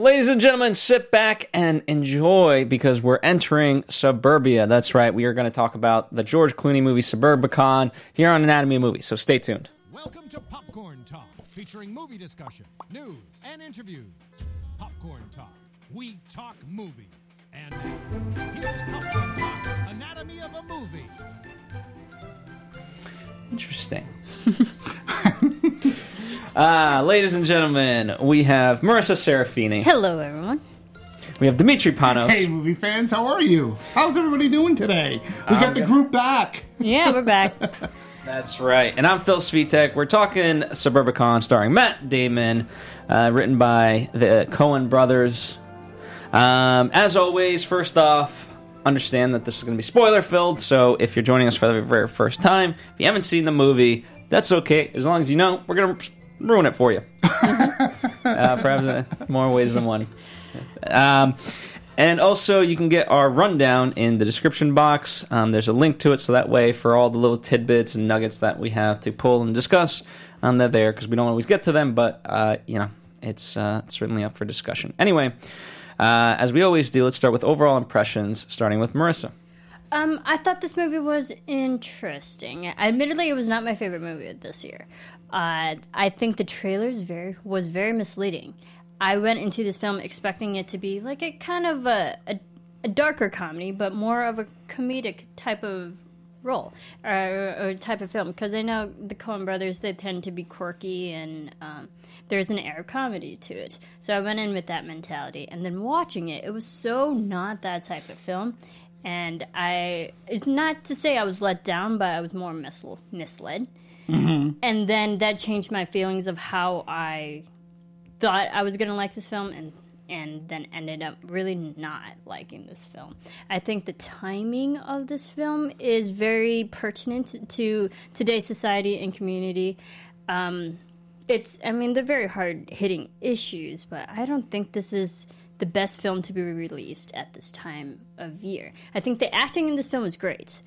Ladies and gentlemen, sit back and enjoy because we're entering Suburbia. That's right, we are going to talk about the George Clooney movie Suburbicon here on Anatomy of Movie, so stay tuned. Welcome to Popcorn Talk, featuring movie discussion, news, and interviews. Popcorn Talk, we talk movies. And now, here's Popcorn Talk's Anatomy of a Movie. Interesting. uh, ladies and gentlemen, we have Marissa Serafini. Hello, everyone. We have Dimitri Panos. Hey, movie fans, how are you? How's everybody doing today? We I'm got the group back. Yeah, we're back. That's right. And I'm Phil Svitek. We're talking Suburbicon starring Matt Damon, uh, written by the Coen brothers. Um, as always, first off, understand that this is going to be spoiler filled. So if you're joining us for the very first time, if you haven't seen the movie, that's okay. As long as you know, we're going to ruin it for you. uh, perhaps in more ways than one. Um, and also, you can get our rundown in the description box. Um, there's a link to it, so that way, for all the little tidbits and nuggets that we have to pull and discuss, um, they're there because we don't always get to them. But uh, you know, it's uh, certainly up for discussion. Anyway, uh, as we always do, let's start with overall impressions, starting with Marissa. Um, I thought this movie was interesting. Admittedly, it was not my favorite movie of this year. Uh, I think the trailers very was very misleading. I went into this film expecting it to be like a kind of a, a, a darker comedy, but more of a comedic type of role or, or type of film. Because I know the Coen Brothers they tend to be quirky and um, there's an air of comedy to it. So I went in with that mentality, and then watching it, it was so not that type of film. And I, it's not to say I was let down, but I was more misl- misled. And then that changed my feelings of how I thought I was gonna like this film, and and then ended up really not liking this film. I think the timing of this film is very pertinent to today's society and community. Um, it's, I mean, they're very hard hitting issues, but I don't think this is the best film to be released at this time of year. I think the acting in this film is great,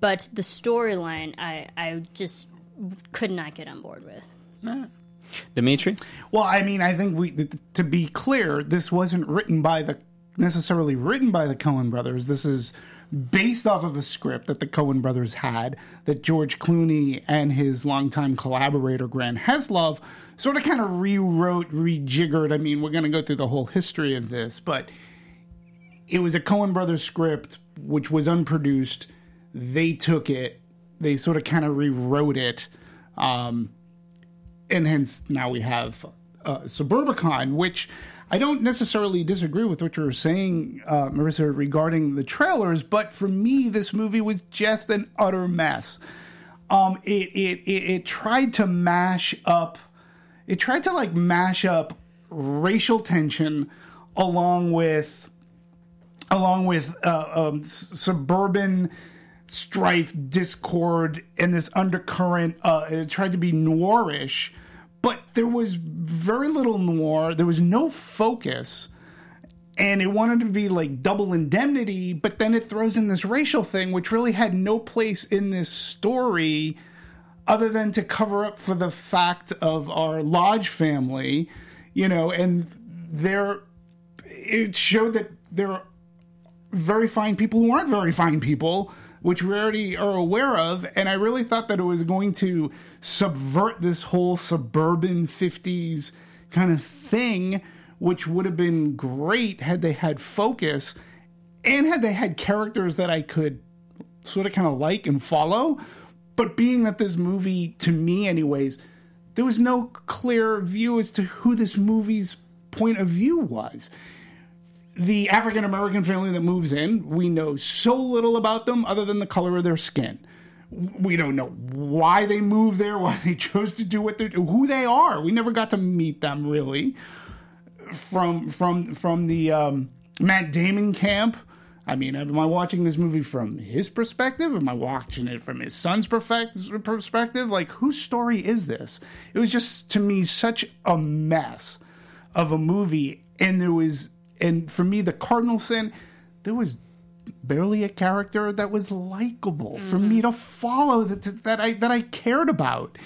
but the storyline, I, I just could not get on board with. Dimitri, Well, I mean, I think we th- to be clear, this wasn't written by the necessarily written by the Coen brothers. This is based off of a script that the Coen brothers had that George Clooney and his longtime collaborator Grant Heslov sort of kind of rewrote, rejiggered. I mean, we're going to go through the whole history of this, but it was a Coen brothers script which was unproduced. They took it, they sort of kind of rewrote it. Um, and hence now we have uh, Suburbicon, which I don't necessarily disagree with what you were saying, uh, Marissa, regarding the trailers. But for me, this movie was just an utter mess. Um, it, it it it tried to mash up, it tried to like mash up racial tension along with along with uh, um, suburban strife, discord, and this undercurrent. Uh, it tried to be noirish, but there was very little noir. There was no focus, and it wanted to be like double indemnity. But then it throws in this racial thing, which really had no place in this story, other than to cover up for the fact of our Lodge family, you know, and there it showed that there are very fine people who aren't very fine people, which we already are aware of. And I really thought that it was going to subvert this whole suburban 50s kind of thing, which would have been great had they had focus and had they had characters that I could sort of kind of like and follow. But being that this movie, to me, anyways, there was no clear view as to who this movie's point of view was the African American family that moves in, we know so little about them other than the color of their skin. We don't know why they moved there, why they chose to do what they're who they are. We never got to meet them really from from from the um, Matt Damon camp. I mean, am I watching this movie from his perspective? Am I watching it from his son's perspective? Like, whose story is this? It was just, to me, such a mess of a movie. And there was, and for me, the cardinal sin, there was barely a character that was likable for me to follow that that I that I cared about.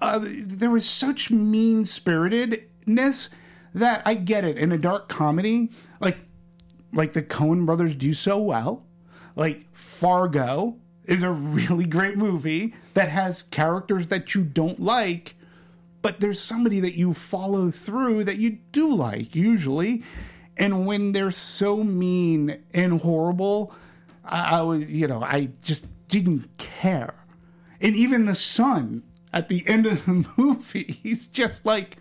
Uh, there was such mean spiritedness that I get it in a dark comedy like like the Coen brothers do so well. Like Fargo is a really great movie that has characters that you don't like, but there's somebody that you follow through that you do like usually. And when they're so mean and horrible, I, I was, you know, I just didn't care. And even the son at the end of the movie, he's just like,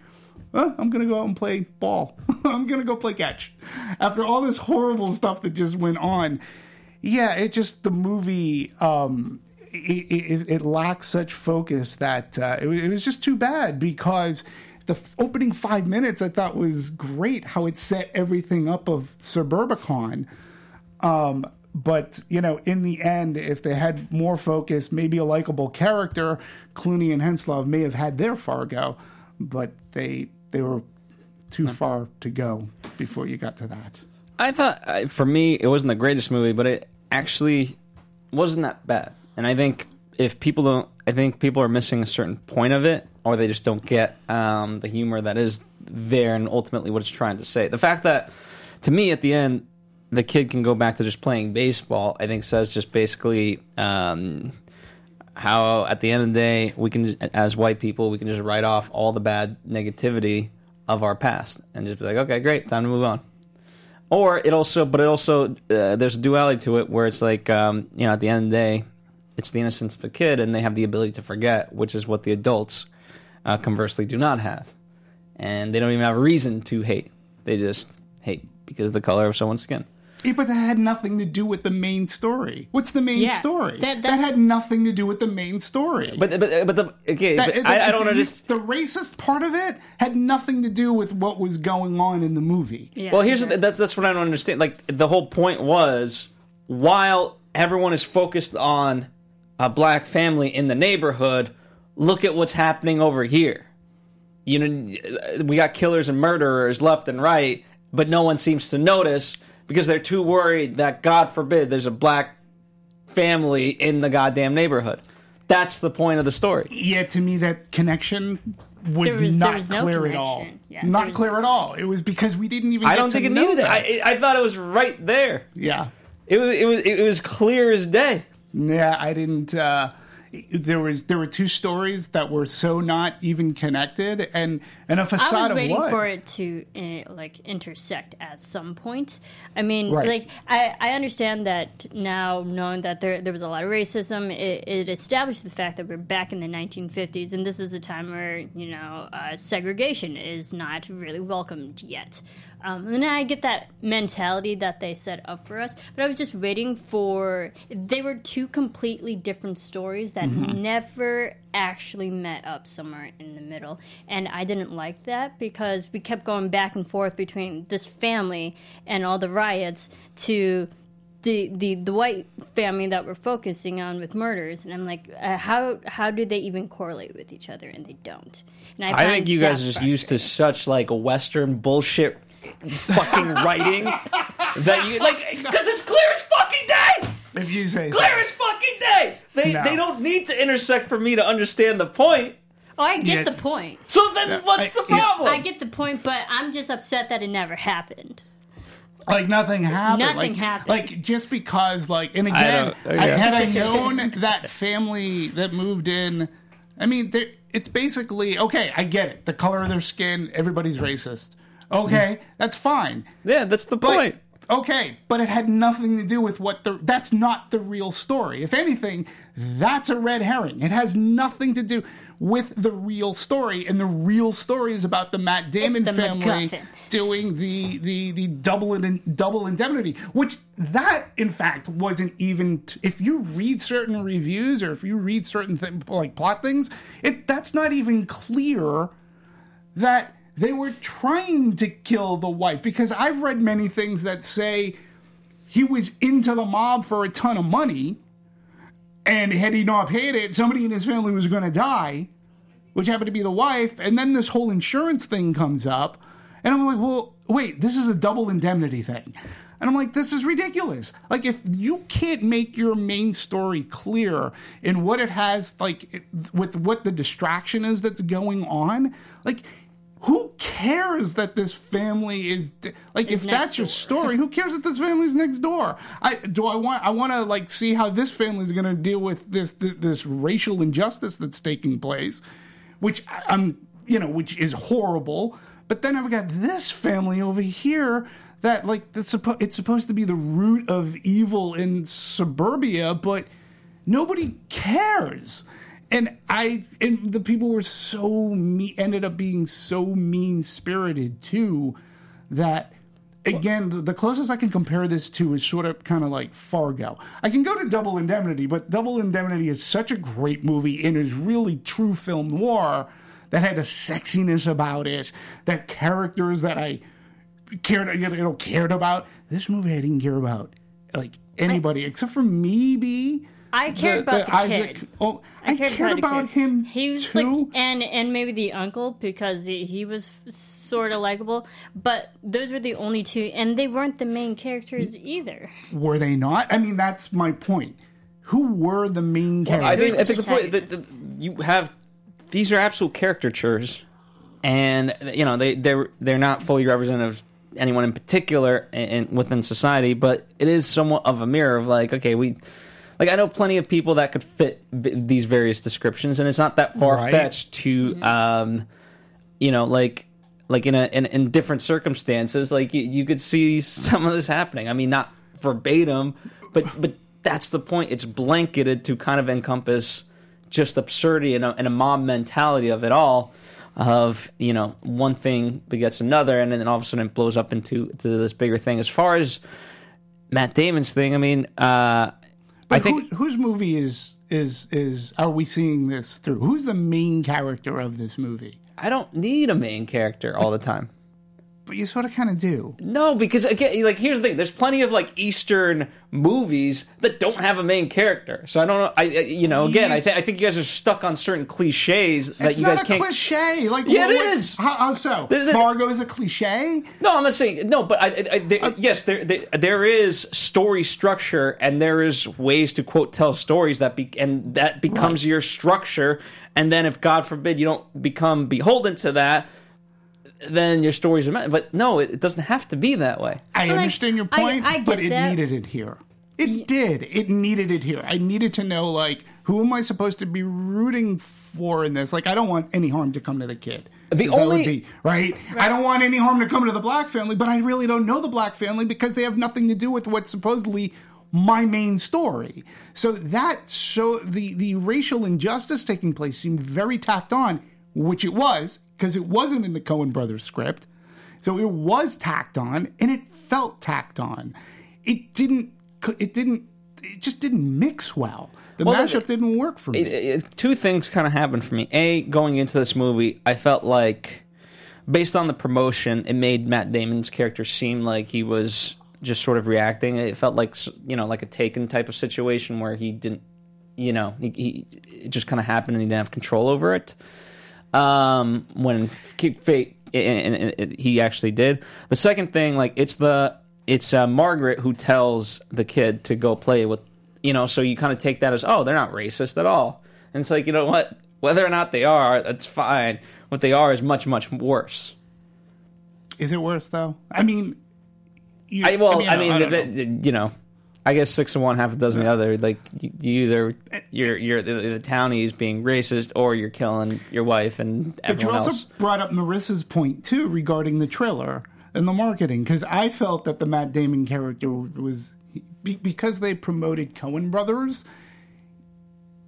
"Huh, I'm gonna go out and play ball. I'm gonna go play catch. After all this horrible stuff that just went on, yeah, it just the movie. Um, it, it, it lacks such focus that uh, it, it was just too bad because the f- opening five minutes I thought was great how it set everything up of Suburbicon. Um, but you know, in the end, if they had more focus, maybe a likable character, Clooney and Heslov may have had their Fargo, but they they were too far to go before you got to that. I thought, for me, it wasn't the greatest movie, but it actually wasn't that bad. And I think if people don't, I think people are missing a certain point of it, or they just don't get um, the humor that is there and ultimately what it's trying to say. The fact that, to me, at the end, the kid can go back to just playing baseball, I think says just basically um, how at the end of the day we can, as white people, we can just write off all the bad negativity of our past and just be like, okay, great, time to move on or it also but it also uh, there's a duality to it where it's like um, you know at the end of the day it's the innocence of a kid and they have the ability to forget which is what the adults uh, conversely do not have and they don't even have a reason to hate they just hate because of the color of someone's skin Yeah, but that had nothing to do with the main story. What's the main Yeah, story? that- That, that's- had nothing to do with the main story. but but but the okay That- but that- I, I don't understand The racist part of it had nothing to do with what was going on in the movie. Yeah, well, here's exactly. the, that's that's what I don't understand. Like the whole point was, while everyone is focused on a black family in the neighborhood, look at what's happening over here. You know, we got killers and murderers left and right, but no one seems to notice because they're too worried that God forbid there's a black family in the goddamn neighborhood. That's the point of the story. Yeah, to me, that connection was, There was- not there was no clear at all. Yeah, not was- clear at all. It was because we didn't even. I get don't to think it needed that. that. I, I thought it was right there. yeah, It was it was it was clear as day. Yeah. I didn't. Uh, there was there were two stories that were so not even connected, and and a facade I was waiting of what? for it to uh, like intersect at some point. I mean, Right. like I, I understand that now, knowing that there there was a lot of racism, it, it established the fact that we're back in the 1950s, and this is a time where you know uh, segregation is not really welcomed yet. Um, and I get that mentality that they set up for us, but I was just waiting for. They were two completely different stories that never actually met up somewhere in the middle, and I didn't like that because we kept going back and forth between this family and all the riots to the the the white family that we're focusing on with murders, and I'm like, uh, how how do they even correlate with each other? And they don't. And I, I think you guys are just used to such like Western bullshit fucking writing that you like because it's clear as fucking day. if you say so. Clear as fucking day. They No. they don't need to intersect for me to understand the point. Oh, I get Yeah. the point. So then what's I- the it's- problem? I get the point, but I'm just upset that it never happened. like nothing happened. Nothing like, happened. Like just because, like, and again, don't- oh, I, had I known that family that moved in, I mean, it's basically okay. I get it. The color of their skin, everybody's racist. Okay, that's fine. yeah, that's the But, point. Okay, but it had nothing to do with what the. That's not the real story. If anything, that's a red herring. It has nothing to do with the real story, and the real story is about the Matt Damon the family MacGuffin. doing the the the double in, double indemnity, which that in fact wasn't even. T- if you read certain reviews or if you read certain th- like plot things, it that's not even clear that they were trying to kill the wife because I've read many things that say he was into the mob for a ton of money, and had he not paid it, somebody in his family was going to die, which happened to be the wife. And then this whole insurance thing comes up, and I'm like, well, wait, this is a double indemnity thing. And I'm like, this is ridiculous. Like, if you can't make your main story clear in what it has, like, with what the distraction is that's going on, like, who cares that this family is like Is if that's next your story who cares that this family's next door? I do i want i want to like see how this family's going to deal with this, this this racial injustice that's taking place which i'm you know which is horrible. But then i've got this family over here that like it's supposed to be the root of evil in suburbia but nobody cares and i and the people were so me ended up being so mean spirited too that again the, the closest i can compare this to is sort of kind of like fargo. I can go to double indemnity but double indemnity is such a great movie and is really true film noir that had a sexiness about it that characters that i cared you know cared about. This movie i didn't care about like anybody except for maybe I cared about the kid. Oh, I, cared, the about kid. him He was too. like, and and maybe the uncle because he, he was sort of likable. But those were the only two, and they weren't the main characters either. were they not? I mean, that's my point. Who were the main I characters? think, I think the point that that you have these are absolute caricatures, and you know they they're they're not fully representative of anyone in particular in, within society, but it is somewhat of a mirror of like okay we. Like I know plenty of people that could fit v- these various descriptions, and it's not that far fetched to, um, you know, like like in a in, in different circumstances, like you, you could see some of this happening. I mean, not verbatim, but but that's the point. It's blanketed to kind of encompass just absurdity and a, and a mob mentality of it all. Of you know, one thing begets another, and then all of a sudden it blows up into to this bigger thing. As far as Matt Damon's thing, I mean, uh, I But think who, whose movie is is is are we seeing this through? Who's the main character of this movie? I don't need a main character all the time. But you sort of kind of do. No, because again, like here's the thing: there's plenty of like Eastern movies that don't have a main character. So I don't know. I, I you know, again, I, th- I think you guys are stuck on certain cliches that you guys can't. A cliche. Like Yeah, what, it what- is. How, how so? There's Fargo is a cliche. No, I'm not saying no, but I, I, I, Uh, yes, there, there there is story structure, and there is ways to quote tell stories that be, and that becomes your structure. And then, if God forbid you don't become beholden to that, then your stories are meant. But no, it, it doesn't have to be that way. I But I- understand your point, I get but it that. needed it here. It did. It needed it here. I needed to know, like, who am I supposed to be rooting for in this? Like, I don't want any harm to come to the kid. The only- be- right? I don't want any harm to come to the black family, but I really don't know the black family because they have nothing to do with what's supposedly my main story. So that so the the racial injustice taking place seemed very tacked on, which it was because it wasn't in the Coen brothers script. So it was tacked on, and it felt tacked on. It didn't. It didn't. It just didn't mix well. The Well, mashup it- didn't work for me. it, it, two things kind of happened for me. A, going into this movie, I felt like, based on the promotion, it made Matt Damon's character seem like he was just sort of reacting. It felt like you know, like a Taken type of situation where he didn't, you know, he, he it just kind of happened and he didn't have control over it. Um, when Keep Fate, and, he actually did. The second thing, like it's the it's uh, Margaret who tells the kid to go play with, you know. So you kind of take that as, oh, they're not racist at all. And it's like, you know what? Whether or not they are, that's fine. What they are is much, much worse. Is it worse though? I mean, you, I, well, I mean, I don't th- know. th- you know, I guess six of one, half a dozen the other. Like you, you either you're you're the, the townies being racist, or you're killing your wife and everyone But you also else. brought up Marissa's point too regarding the trailer and the marketing because I felt that the Matt Damon character was be- because they promoted Coen Brothers.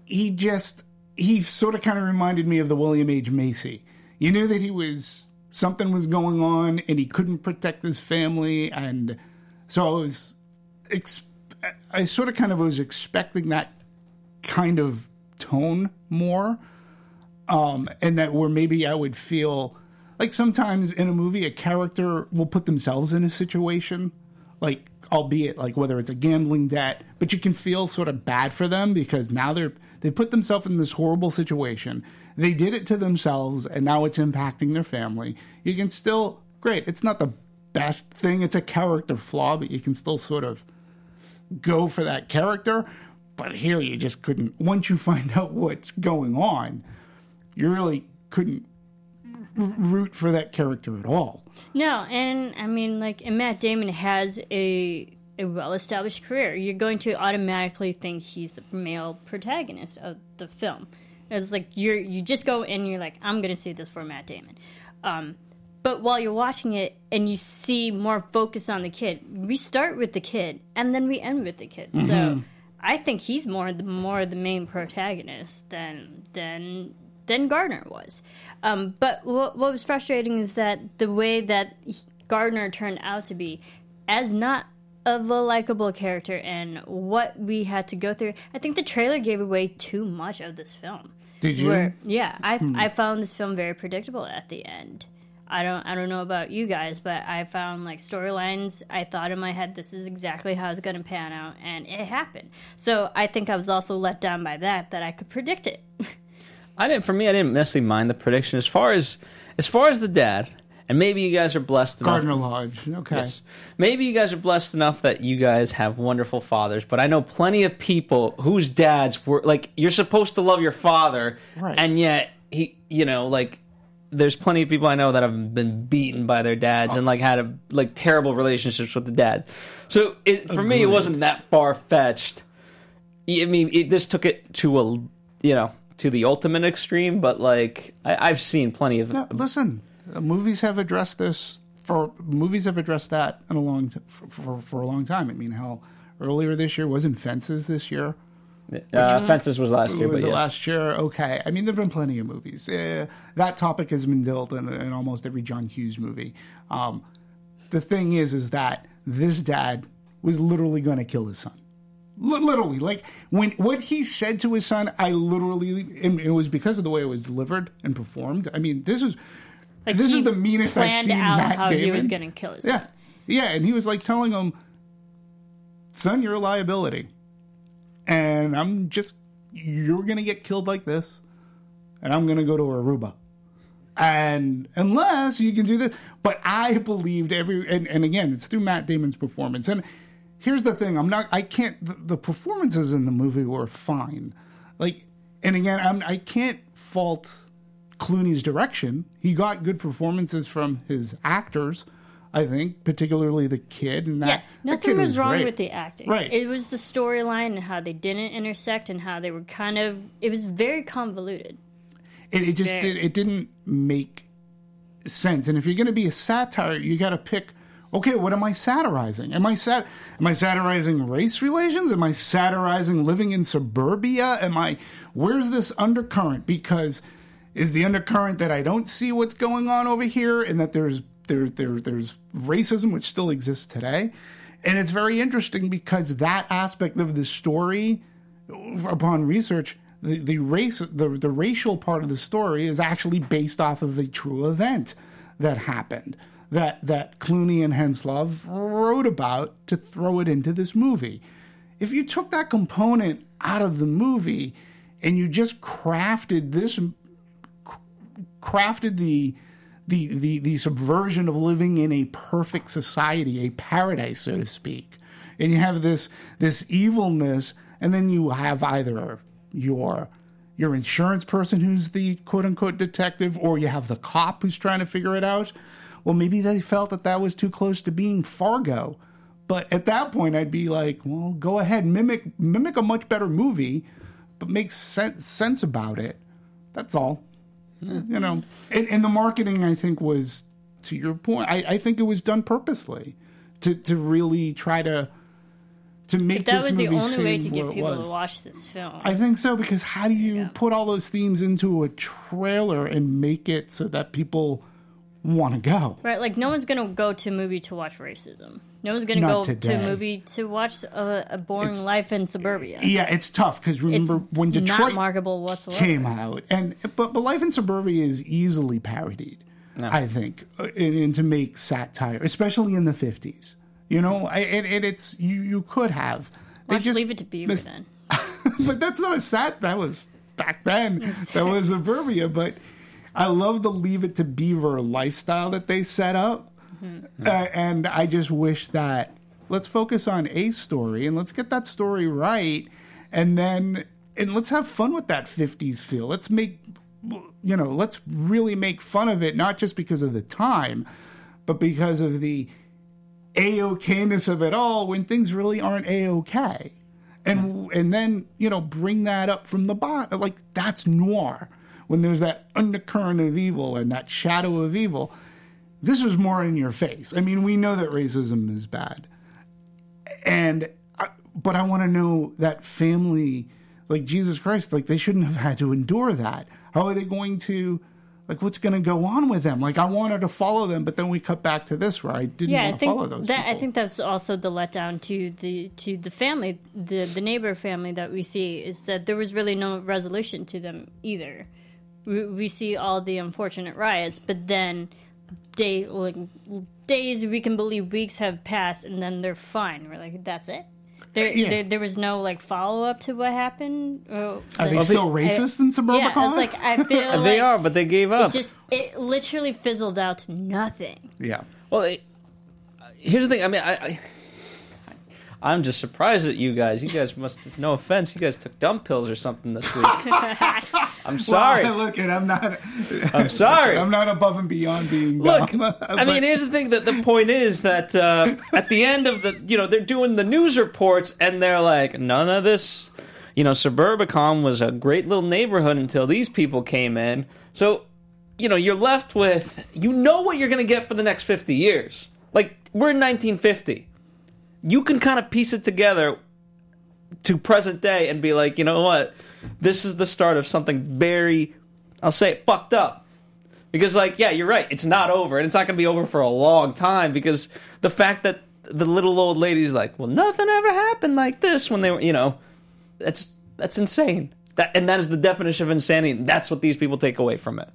He just he sort of kind of reminded me of the William H Macy. You knew that he was something was going on and he couldn't protect his family, and so I was ex- I sort of kind of was expecting that kind of tone more um, and that where maybe I would feel like sometimes in a movie a character will put themselves in a situation like albeit like whether it's a gambling debt but you can feel sort of bad for them because now they're they put themselves in this horrible situation. They did it to themselves and now it's impacting their family. You can still great it's not the best thing it's a character flaw but you can still sort of go for that character but here you just couldn't once you find out what's going on you really couldn't root for that character at all No, and I mean, like, and Matt Damon has a a well established career. You're going to automatically think he's the male protagonist of the film. It's like you're you just go and you're like, I'm going to see this for Matt Damon. Um, but while you're watching it and you see more focus on the kid, we start with the kid and then we end with the kid. So I think he's more the more the main protagonist than than than Gardner was. Um, but what, what was frustrating is that the way that he- Gardner turned out to be, as not of a likable character, and what we had to go through, I think the trailer gave away too much of this film. Did you? Where, yeah, I I found this film very predictable at the end. I don't I don't know about you guys, but I found like storylines. I thought in my head this is exactly how it's going to pan out, and it happened. So I think I was also let down by that that I could predict it. I didn't. For me, I didn't necessarily mind the prediction as far as as far as the dad. And maybe you guys are blessed enough. Gardner Lodge. Okay. Yes. Maybe you guys are blessed enough that you guys have wonderful fathers, but I know plenty of people whose dads were like you're supposed to love your father, Right. and yet he, you know, like there's plenty of people I know that have been beaten by their dads and like had a, like terrible relationships with the dad. So it, for me, it wasn't that far fetched. I mean, it, this took it to a you know to the ultimate extreme, but like I, I've seen plenty of No, listen, movies have addressed this for movies have addressed that in a long t- for, for for a long time. I mean, hell, earlier this year wasn't Fences this year. Uh, fences was last year, was but it yes. last year? Okay. I mean, there've been plenty of movies. Uh, that topic has been dealt in, in almost every John Hughes movie. Um, the thing is, is that this dad was literally going to kill his son. Li- literally, like when what he said to his son, I literally, and it was because of the way it was delivered and performed. I mean, this was Like this he is the meanest I've seen out Matt how Damon. he was going to kill his. Yeah. Yeah. And he was like telling him, son, you're a liability. And I'm just, you're to get killed like this. And I'm to go to Aruba. And unless you can do this, but I believed every, and, and again, it's through Matt Damon's performance. And here's the thing I'm not, I can't, the, the performances in the movie were fine. Like, and again, I'm, I can't fault Clooney's direction. He got good performances from his actors, I think, particularly the kid. And that Yeah, that nothing kid was, wrong great. with the acting. Right. It was the storyline and how they didn't intersect and how they were kind of. It was very convoluted. It, it just Very. did, it didn't make sense. And if you're going to be a satire, you got to pick. Okay, what am I satirizing? Am I sat? Am I satirizing race relations? Am I satirizing living in suburbia? Am I? Where's this undercurrent? Because is the undercurrent that I don't see what's going on over here, and that there's there's there's there's racism which still exists today, and it's very interesting because that aspect of the story upon research, the, the race, the, the racial part of the story is actually based off of a true event that happened that that Clooney and Heslov wrote about to throw it into this movie. If you took that component out of the movie and you just crafted this, crafted the the, the, the subversion of living in a perfect society, a paradise, so to speak. And you have this this evilness, and then you have either your your insurance person who's the quote unquote detective, or you have the cop who's trying to figure it out. Well, maybe they felt that that was too close to being Fargo. But at that point, I'd be like, well, go ahead, mimic mimic a much better movie, but make sense sense about it. That's all you know and, and the marketing i think was to your point I, I think it was done purposely to to really try to to make That was the only way to get people was. to watch this film. I think so because how do you put all those themes into a trailer and make it so that people want to go? Right, like no one's gonna go to a movie to watch racism. No one's gonna Not go today. to a movie to watch a, a boring life in suburbia. Yeah, it's tough because It's remember when not Detroit marketable whatsoever. came out, and but but Life in Suburbia is easily parodied. I think, uh, and, and to make satire, especially in the fifties. You know, I, and, and it's you. You could have. They Watch just Leave It to Beaver mis- then. but that's not a sat. That was back then. that was suburbia. But I love the Leave It to Beaver lifestyle that they set up, Mm-hmm. uh, and I just wish that let's focus on a story and let's get that story right, and then and let's have fun with that '50s feel. Let's make you know, let's really make fun of it, not just because of the time, but because of the a-okayness of it all when things really aren't a-okay. And and then you know bring that up from the bottom like that's noir when there's that undercurrent of evil and that shadow of evil this was more in your face. I mean we know that racism is bad. And I, but i want to know that family like jesus christ like they shouldn't have had to endure that. How are they going to like what's going to go on with them? Like i wanted to follow them but then we cut back to this where i didn't Yeah, I want to think follow those that I think that's also the letdown to the to the family, the the neighbor family that we see is that there was really no resolution to them either. We, we see all the unfortunate riots, but then day like days we can believe weeks have passed and then they're fine. We're like, that's it. There, Yeah. there, there was no like follow up to what happened. Oh, are they like- still racist in suburbicon Yeah, I was like, I feel they are, but they gave up. it just it literally fizzled out to nothing. yeah Well, it, here's the thing. I mean, I, I, I'm just surprised at you guys. You guys must. No offense, you guys took dumb pills or something this week. I'm sorry. Well, look, and I'm not. I'm sorry. I'm not above and beyond being Look, dumb. I mean, here's the thing. That the point is that uh, at the end of the, you know, they're doing the news reports, and they're like, none of this. You know, Suburbicon was a great little neighborhood until these people came in. So, you know, you're left with, you know, what you're going to get for the next 50 years. Like we're in 1950. You can kind of piece it together to present day and be like, you know what? This is the start of something very, I'll say it, fucked up. Because, like, yeah, you're right. It's not over, and it's not going to be over for a long time. Because the fact that the little old lady's like, well, nothing ever happened like this when they were, you know, that's that's insane. That and that is the definition of insanity. That's what these people take away from it.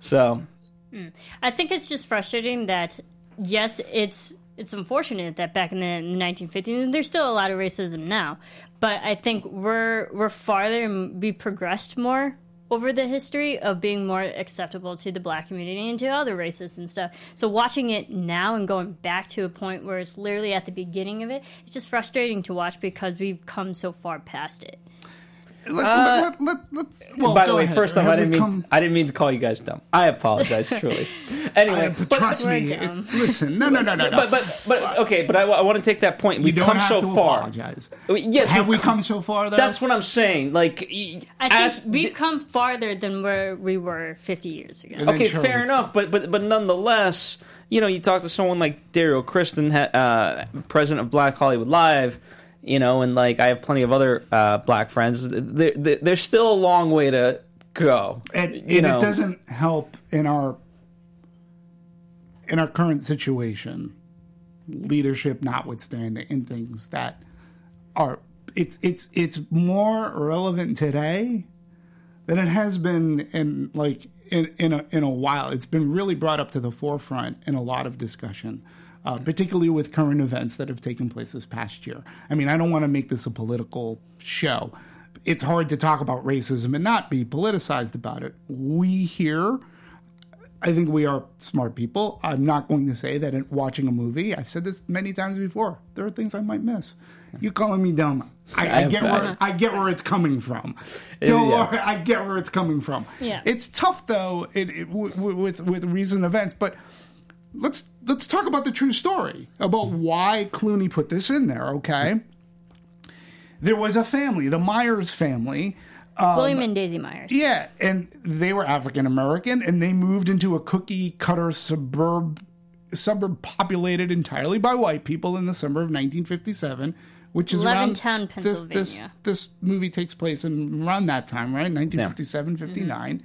So, hmm. I think it's just frustrating that yes, it's it's unfortunate that back in the 1950s, and there's still a lot of racism now, but I think we're we're farther and we progressed more over the history of being more acceptable to the black community and to other races and stuff. So watching it now and going back to a point where it's literally at the beginning of it, it's just frustrating to watch because we've come so far past it. Let, let, let, let, us well, by the way, ahead. first off, I didn't mean come- I didn't mean to call you guys dumb. I apologize truly. Anyway, I- but, trust me. It's, listen, no, no, no, no, no. but but but okay, but I, I want to take that point. We've don't come have so to far. apologize. Yes, have we've come so far? Though? That's what I'm saying. Like, y- I think we've come farther than where we were 50 years ago. then okay, sure, fair let's enough, but but but nonetheless, you know, you talk to someone like Daryl Kristen, uh, president of Black Hollywood Live, you know, and like I have plenty of other uh, black friends. There, there, there's still a long way to go. and, you and know, it doesn't help in our in our current situation, leadership notwithstanding, in things that are it's it's it's more relevant today than it has been in like in in a, in a while. It's been really brought up to the forefront in a lot of discussion. Uh, particularly with current events that have taken place this past year. I mean, I don't want to make this a political show. It's hard to talk about racism and not be politicized about it. We here, I think we are smart people. I'm not going to say that in watching a movie, I've said this many times before. There are things I might miss. You calling me dumb? I, I get where I get where it's coming from. Don't Yeah. worry, I get where it's coming from. Yeah. It's tough though, it, it, w- w- with with recent events, but let's let's talk about the true story about why Clooney put this in there. Okay, there was a family, the Myers family. Um, William and Daisy Myers. Yeah, and they were African American, and they moved into a cookie cutter suburb suburb populated entirely by white people in the summer of 1957, which is around Levittown, this- This, Pennsylvania. this, movie takes place in around that time, right? 1957, 59.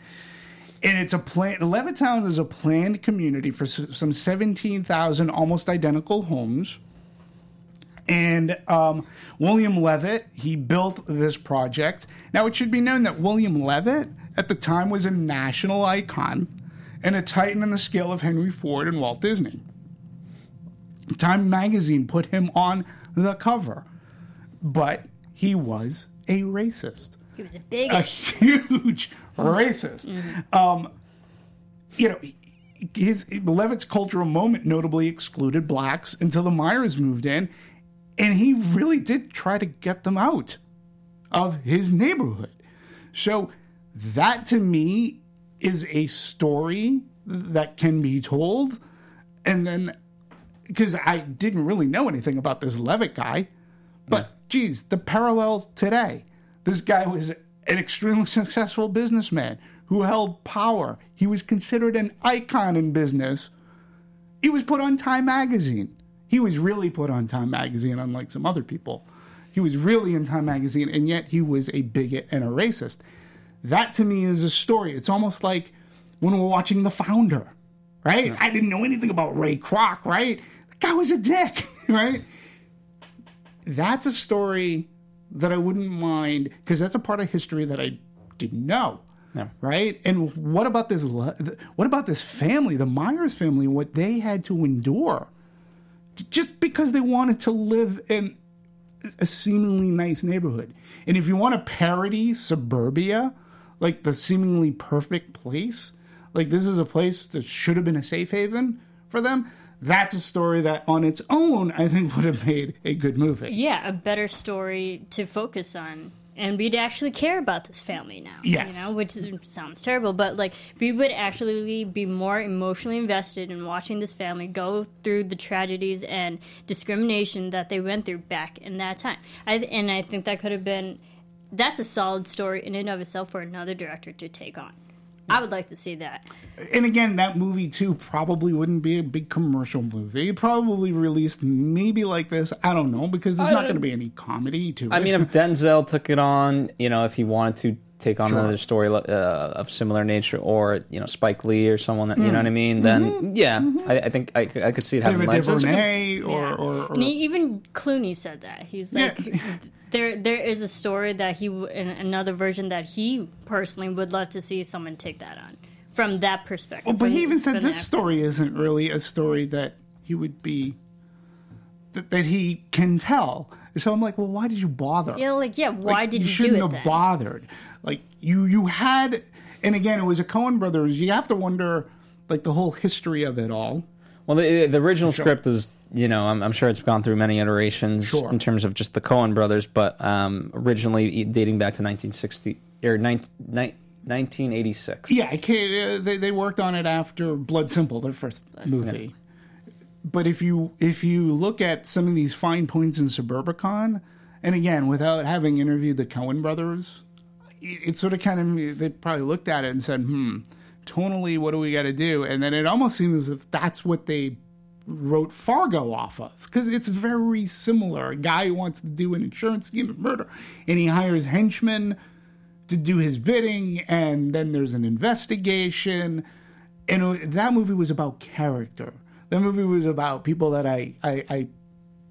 And it's a plan. Levittown is a planned community for some 17,000 almost identical homes. And um, William Levitt, he built this project. Now, it should be known that William Levitt at the time was a national icon. and a titan in the scale of Henry Ford and Walt Disney. Time magazine put him on the cover, but he was a racist He was a big. a huge racist. Um, you know, his Levitt's cultural moment notably excluded blacks until the Myers moved in, and he really did try to get them out of his neighborhood. So that to me is a story that can be told, and then because I didn't really know anything about this Levitt guy, but geez, the parallels today. This guy was an extremely successful businessman who held power. He was considered an icon in business. He was put on Time magazine. He was really put on Time magazine, unlike some other people. He was really in Time magazine, and yet he was a bigot and a racist. That to me is a story. It's almost like when we're watching The Founder, right? I didn't know anything about Ray Kroc, right? The guy was a dick, right? That's a story that I wouldn't mind because that's a part of history that I didn't know. Yeah. Right? And what about this what about this family, the Myers family, what they had to endure just because they wanted to live in a seemingly nice neighborhood. And if you want to parody suburbia, like the seemingly perfect place, like this is a place that should have been a safe haven for them, that's a story that on its own I think would have made a good movie. yeah, a better story to focus on. And we'd actually care about this family now. Yes. You know, which sounds terrible, but like we would actually be more emotionally invested in watching this family go through the tragedies and discrimination that they went through back in that time. I, and I think that could have been that's a solid story in and of itself for another director to take on. I would like to see that. and again, that movie too probably wouldn't be a big commercial movie. It probably released maybe like this. I don't know because there's not going to be any comedy to it. I mean, if Denzel took it on, you know, if he wanted to take on Sure. another story uh, of similar nature, or you know, Spike Lee or someone that you know what I mm. mean, then mm-hmm. yeah, mm-hmm. I, I think I, could- I could see it having David legs. It's or, Yeah. or, or And he, even Clooney said that he's like, there there is a story that he w- in another version that he personally would love to see someone take that on from that perspective. Well, but from- he even said this story isn't really a story that he would be that, that he can tell. So I'm like, well, why did you bother? Yeah, like yeah, why Like, did you, shouldn't do it have then? bothered? Like you you had, and again, it was a Coen brothers. You have to wonder like the whole history of it all. Well, the, the original script is, you know, I'm, I'm sure it's gone through many iterations Sure. in terms of just the Coen brothers, but um, originally dating back to 1960 or 19, 1986. Yeah, uh, they they worked on it after Blood Simple, their first movie. But if you if you look at some of these fine points in Suburbicon, and again, without having interviewed the Coen brothers, it, it sort of kind of they probably looked at it and said, "Hmm, tonally, what do we got to do?" And then it almost seems as if that's what they wrote Fargo off of because it's very similar. A guy who wants to do an insurance scheme of murder, and he hires henchmen to do his bidding, and then there's an investigation. And uh, that movie was about character. That movie was about people that I I I,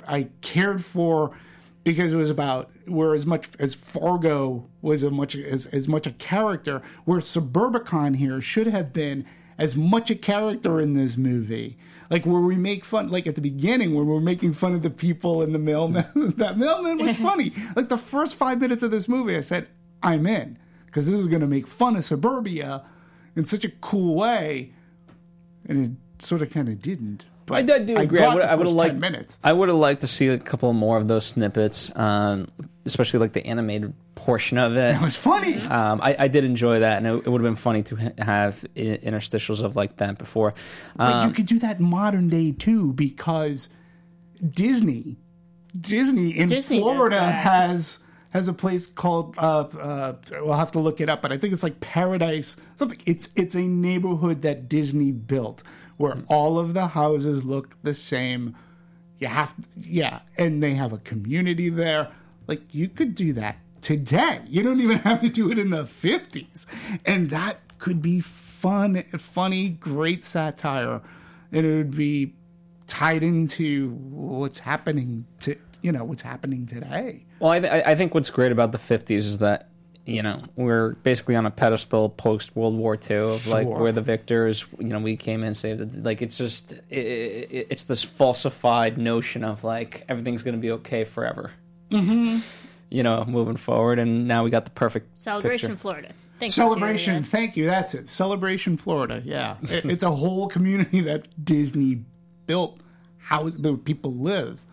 I cared for because it was about where as much as Fargo was a much as, as much a character, where Suburbicon here should have been as much a character in this movie. Like where we make fun, like at the beginning, where we're making fun of the people in the mailman. that mailman was funny. Like the first five minutes of this movie, I said, "I'm in," because this is going to make fun of suburbia in such a cool way, and it sort of kind of didn't. But I, do- do agree. I would, I would have liked. minutes. I would have liked to see a couple more of those snippets, um, especially like the animated portion of it. It was funny. Um, I, I did enjoy that, and it, it would have been funny to ha- have interstitials of like that before. But Um, you could do that modern day too because Disney, Disney in Disney Florida has has a place called. Uh, uh, we'll have to look it up, but I think it's like Paradise something. It's it's a neighborhood that Disney built where all of the houses look the same. You have yeah, and they have a community there. Like you could do that today. You don't even have to do it in the fifties, and that could be fun, funny, great satire, and it would be tied into what's happening to you know what's happening today. Well, I, th- I think what's great about the '50s is that you know we're basically on a pedestal post World War II of like Sure. we're the victors. You know, we came in saved. it. like it's just it, it, it's this falsified notion of like everything's going to be okay forever. Mm-hmm. You know, moving forward, and now we got the perfect Celebration picture. Florida. Thank you. Celebration, You, thank you. That's it. Celebration, Florida. Yeah, It- it's a whole community that Disney built. How where people live.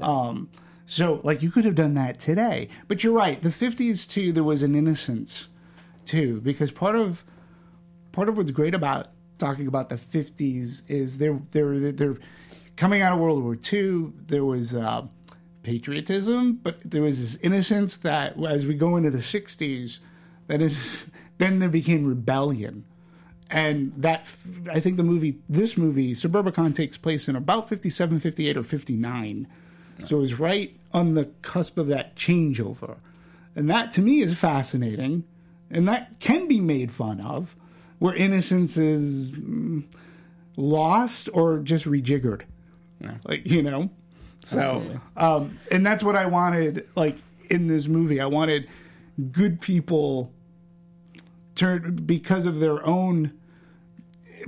Um, so, like, you could have done that today, but you're right. The '50s too. There was an innocence too, because part of part of what's great about talking about the '50s is they're they're they're coming out of World War II. There was uh, patriotism, but there was this innocence that as we go into the '60s, that is then there became rebellion. And that i think the movie this movie suburbicon takes place in about 57 58 or 59 so it was right on the cusp of that changeover. And that to me is fascinating. And that can be made fun of where innocence is mm, lost or just rejiggered. Like you know so um, and that's what i wanted like in this movie i wanted good people turn because of their own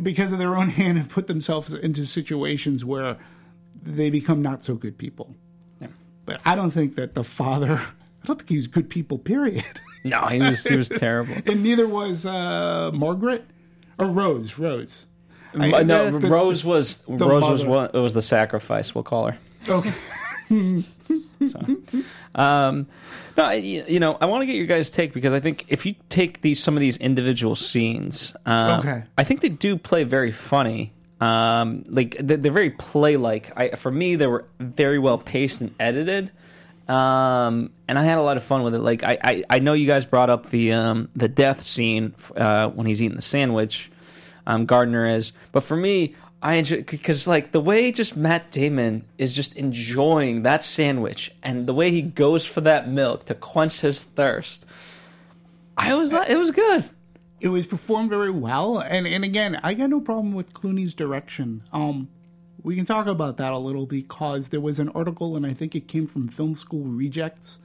because of their own hand have put themselves into situations where they become not so good people. But I don't think that the father I don't think he was good people, period. No, he was he was terrible. and neither was uh, Margaret or Rose. Rose. I- no, the- Rose was Rose was one. It was the sacrifice. We'll call her. Okay. Um, no, you know, I want to get your guys' take because I think if you take these some of these individual scenes, uh, Okay. I think they do play very funny. Um, like they're, they're very play like. I for me, they were very well paced and edited. Um, and I had a lot of fun with it. Like I, I, I know you guys brought up the um, the death scene uh, when he's eating the sandwich. Um, Gardner is, but for me, I enjoy because like the way just Matt Damon is just enjoying that sandwich and the way he goes for that milk to quench his thirst. I was it was good. it was performed very well and and again i got no problem with clooney's direction um we can talk about that a little because there was an article and i think it came from film school rejects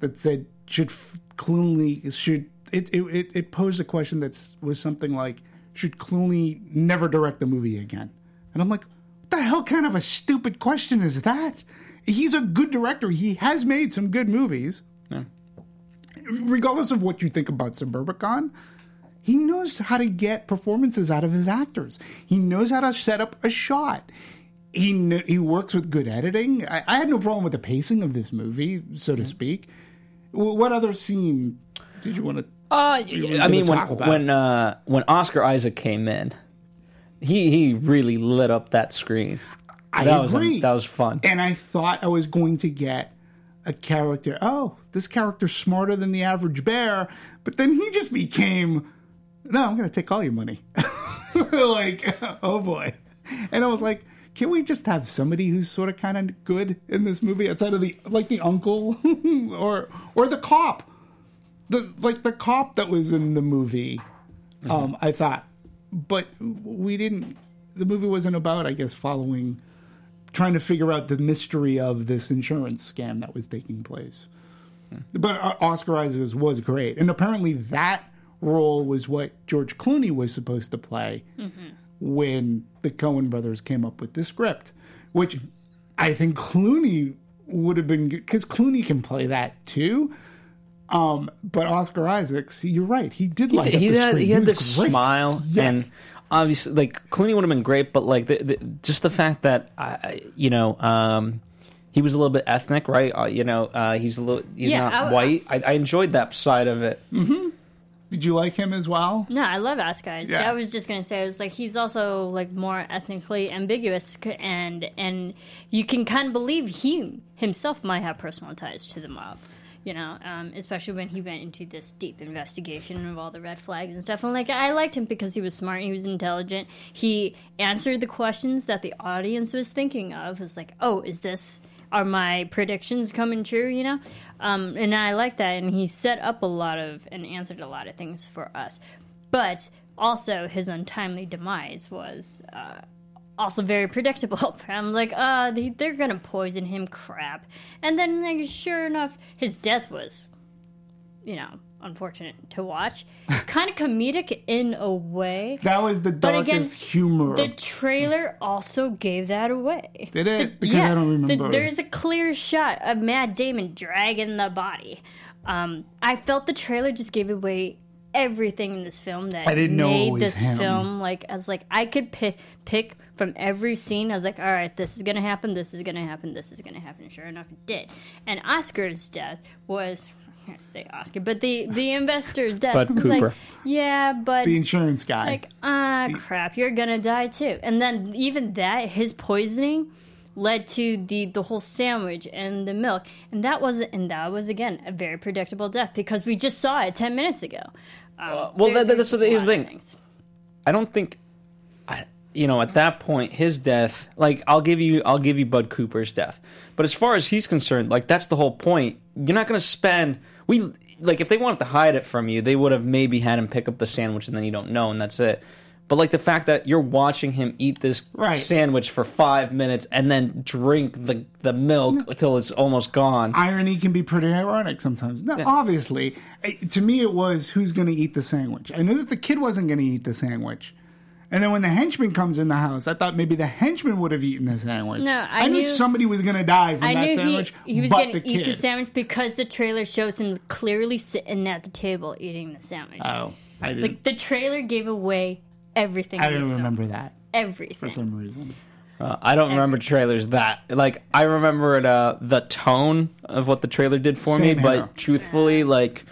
that said should clooney should it it, it, posed a question that was something like should clooney never direct the movie again and i'm like what the hell kind of a stupid question is that he's a good director he has made some good movies regardless of what you think about Suburbicon, he knows how to get performances out of his actors. He knows how to set up a shot. He kn- he works with good editing. I, I had no problem with the pacing of this movie, so to speak. W- what other scene did you want to? Uh, I mean, when gonna talk about when uh, when Oscar Isaac came in, he he really lit up that screen. I that was agree. that was fun. and I thought I was going to get a character. Oh, this character's smarter than the average bear, but then he just became. No, I'm going to take all your money. like, oh boy. And I was like, can we just have somebody who's sort of kind of good in this movie outside of the like the uncle or or the cop, the like the cop that was in the movie. Um, I thought, but we didn't. The movie wasn't about, I guess, following trying to figure out the mystery of this insurance scam that was taking place. But uh, Oscar Isaac was great, and apparently that role was what George Clooney was supposed to play when the Coen brothers came up with the script, which I think Clooney would have been because Clooney can play that too. Um, but Oscar Isaacs, you're right, he did light up he the had screen. he had was this great. smile Yes. and obviously like Clooney would have been great, but like the, the, just the fact that I, I- you know um, he was a little bit ethnic, right? Uh, you know, uh, he's a little he's Yeah, not I- white. I, I enjoyed that side of it. Did you like him as well? No, I love Ask Guys. Yeah. I was just gonna say, I was like, he's also like more ethnically ambiguous, and and you can kind of believe he himself might have personal ties to the mob. You know, um, especially when he went into this deep investigation of all the red flags and stuff. And like, I liked him because he was smart, he was intelligent. He answered the questions that the audience was thinking of. It was like, oh, is this are my predictions coming true? You know, um, and I like that. And he set up a lot of and answered a lot of things for us. But also, his untimely demise was uh, also very predictable. I'm like, uh, they, they're gonna poison him, crap. And then, like, sure enough, his death was, you know, unfortunate to watch. kind of comedic in a way. That was the But again, darkest humor. The trailer also gave that away. Did it? Because I don't the- there's a clear shot of Matt Damon dragging the body. Um, I felt the trailer just gave away everything in this film that I didn't know made this him. film like as like I could pick pick from every scene. I was like, all right, this is gonna happen. This is gonna happen. This is gonna happen. Sure enough, it did. And Oscar's death was. I can't say Oscar, but the the investor's death. Bud was like, Cooper. yeah, but the insurance guy. like ah crap you're gonna die too and then even that his poisoning led to the the whole sandwich and the milk and that was and that was again a very predictable death because we just saw it 10 minutes ago um, well, there- that- that's the- here's the thing. things. I don't think, I, you know, at that point, his death. Like, I'll give you, I'll give you Bud Cooper's death. But as far as he's concerned, like that's the whole point. You're not going to spend. We like if they wanted to hide it from you, they would have maybe had him pick up the sandwich and then you don't know, and that's it. But like the fact that you're watching him eat this Right. sandwich for five minutes and then drink the the milk until it's almost gone. irony can be pretty ironic sometimes. No, obviously, eh, to me, it was who's going to eat the sandwich. I knew that the kid wasn't going to eat the sandwich. And then when the henchman comes in the house, I thought maybe the henchman would have eaten the sandwich. No, I knew, knew- somebody was going to die from I that knew sandwich. he, he was going to eat the sandwich because the trailer shows him clearly sitting at the table eating the sandwich. Oh, I didn't. like the trailer gave away everything. I in didn't this film. remember that everything. for some reason. Uh, I don't remember trailers that like I remember it, uh, the tone of what the trailer did for Same me, but truthfully, like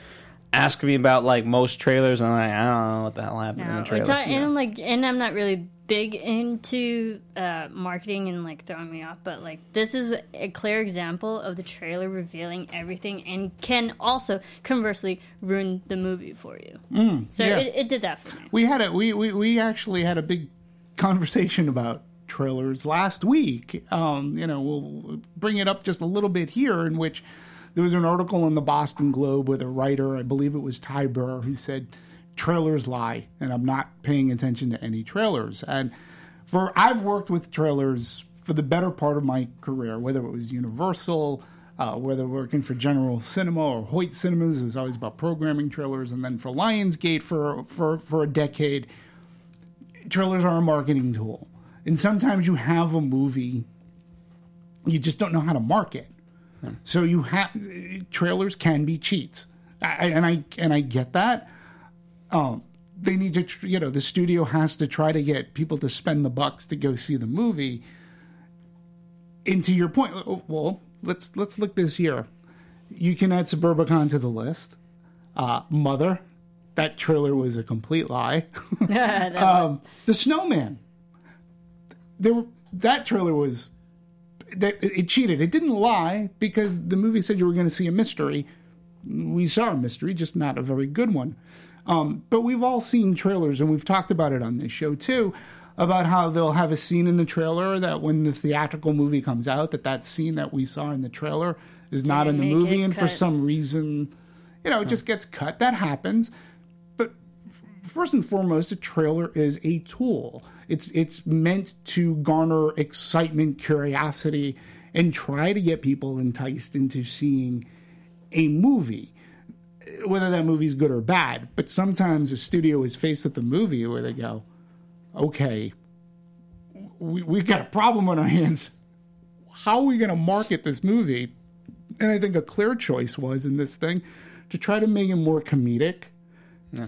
ask me about like most trailers, and I'm like I don't know what the hell happened in the it's trailer. not- and I'm like, and I'm not really big into uh, marketing and like throwing me off, but like this is a clear example of the trailer revealing everything and can also conversely ruin the movie for you. so Mm, yeah. it, it did that for me. We had a we, we we actually had a big conversation about trailers last week. Um, you know, we'll bring it up just a little bit here, in which there was an article in the Boston Globe with a writer, I believe it was Ty Burr, who said trailers lie, and I'm not paying attention to any trailers. And for I've worked with trailers for the better part of my career, whether it was Universal. Uh, whether working for General Cinema or Hoyt Cinemas, it was always about programming trailers, and then for Lionsgate for for for a decade, trailers are a marketing tool. And sometimes you have a movie, you just don't know how to market. So you have trailers can be cheats, I, and I and I get that. Um, they need to, tr- you know, the studio has to try to get people to spend the bucks to go see the movie. Into your point, oh, well, let's let's look this year. You can add Suburbicon to the list. Uh, Mother, that trailer was a complete lie. Um, the Snowman. There, that trailer was that it cheated. It didn't lie because the movie said you were going to see a mystery. We saw a mystery, just not a very good one. Um, but we've all seen trailers, and we've talked about it on this show too, about how they'll have a scene in the trailer that when the theatrical movie comes out, that that scene that we saw in the trailer is not in the movie, and for some reason, you know, it just gets cut. That happens. But first and foremost, a trailer is a tool. It's it's meant to garner excitement, curiosity, and try to get people enticed into seeing a movie, whether that movie's good or bad. But sometimes a studio is faced with a movie where they go, "Okay, we, we've got a problem on our hands. How are we going to market this movie?" And I think a clear choice was in this thing to try to make it more comedic.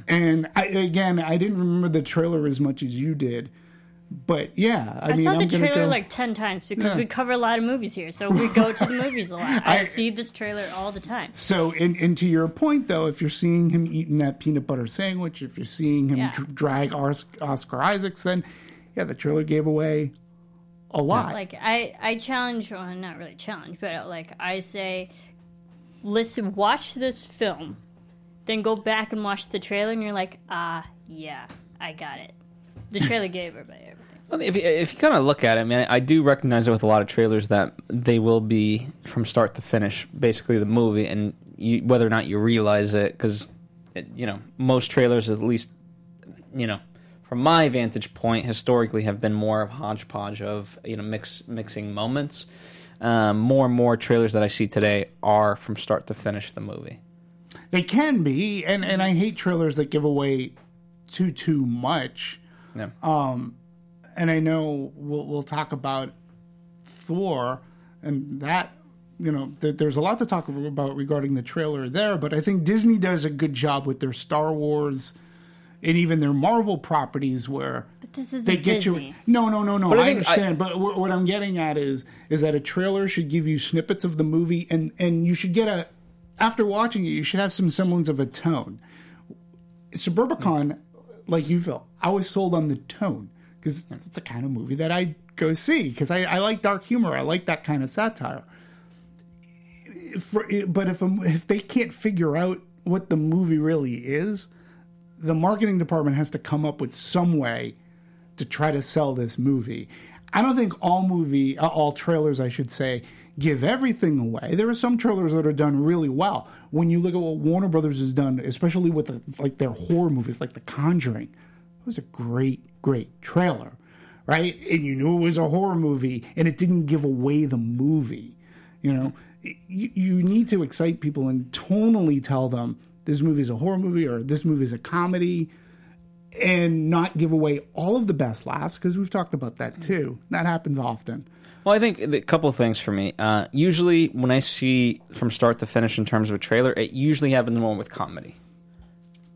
And I, again, I didn't remember the trailer as much as you did, but yeah, I, I mean, saw I'm the trailer go- like 10 times because Yeah. we cover a lot of movies here. So we go to the movies a lot. I, I- see this trailer all the time. So, and, and to your point, though, if you're seeing him eating that peanut butter sandwich, if you're seeing him Yeah. dr- drag Oscar Isaacs, then yeah, the trailer gave away a lot. Like I, I challenge, well, not really challenge, but like I say, listen, watch this film, then go back and watch the trailer, and you're like, ah, yeah, I got it. The trailer gave everybody If you, if you kind of look at it, man, I do recognize it with a lot of trailers that they will be from start to finish, basically the movie, and you, whether or not you realize it, because you know most trailers, at least you know, from my vantage point, historically have been more of a hodgepodge of you know mix mixing moments. Um, more and more trailers that I see today are from start to finish the movie. They can be, and and I hate trailers that give away too too much. Yeah. And I know we'll we'll talk about Thor, and that you know there, there's a lot to talk about regarding the trailer there. But I think Disney does a good job with their Star Wars and even their Marvel properties where But this is they get Disney. you. No, no, no, no. But I I, think I- understand. but wh- what I'm getting at is is that a trailer should give you snippets of the movie, and and you should get a after watching it, you should have some semblance of a tone. Suburbicon, like you feel, I was sold on the tone because it's the kind of movie that I go see because I, I like dark humor. I like that kind of satire. For, but if a, if they can't figure out what the movie really is, the marketing department has to come up with some way to try to sell this movie. I don't think all movie, uh, all trailers, I should say, give everything away. There are some trailers that are done really well. When you look at what Warner Brothers has done, especially with the, like their horror movies, like The Conjuring, it was a great, great trailer, right? And you knew it was a horror movie, and it didn't give away the movie. You know, you, you need to excite people and tonally tell them this movie is a horror movie or this movie is a comedy and not give away all of the best laughs because we've talked about that too. That happens often. Well, I think a couple of things for me. Uh, usually, when I see from start to finish in terms of a trailer, it usually happens more with comedy.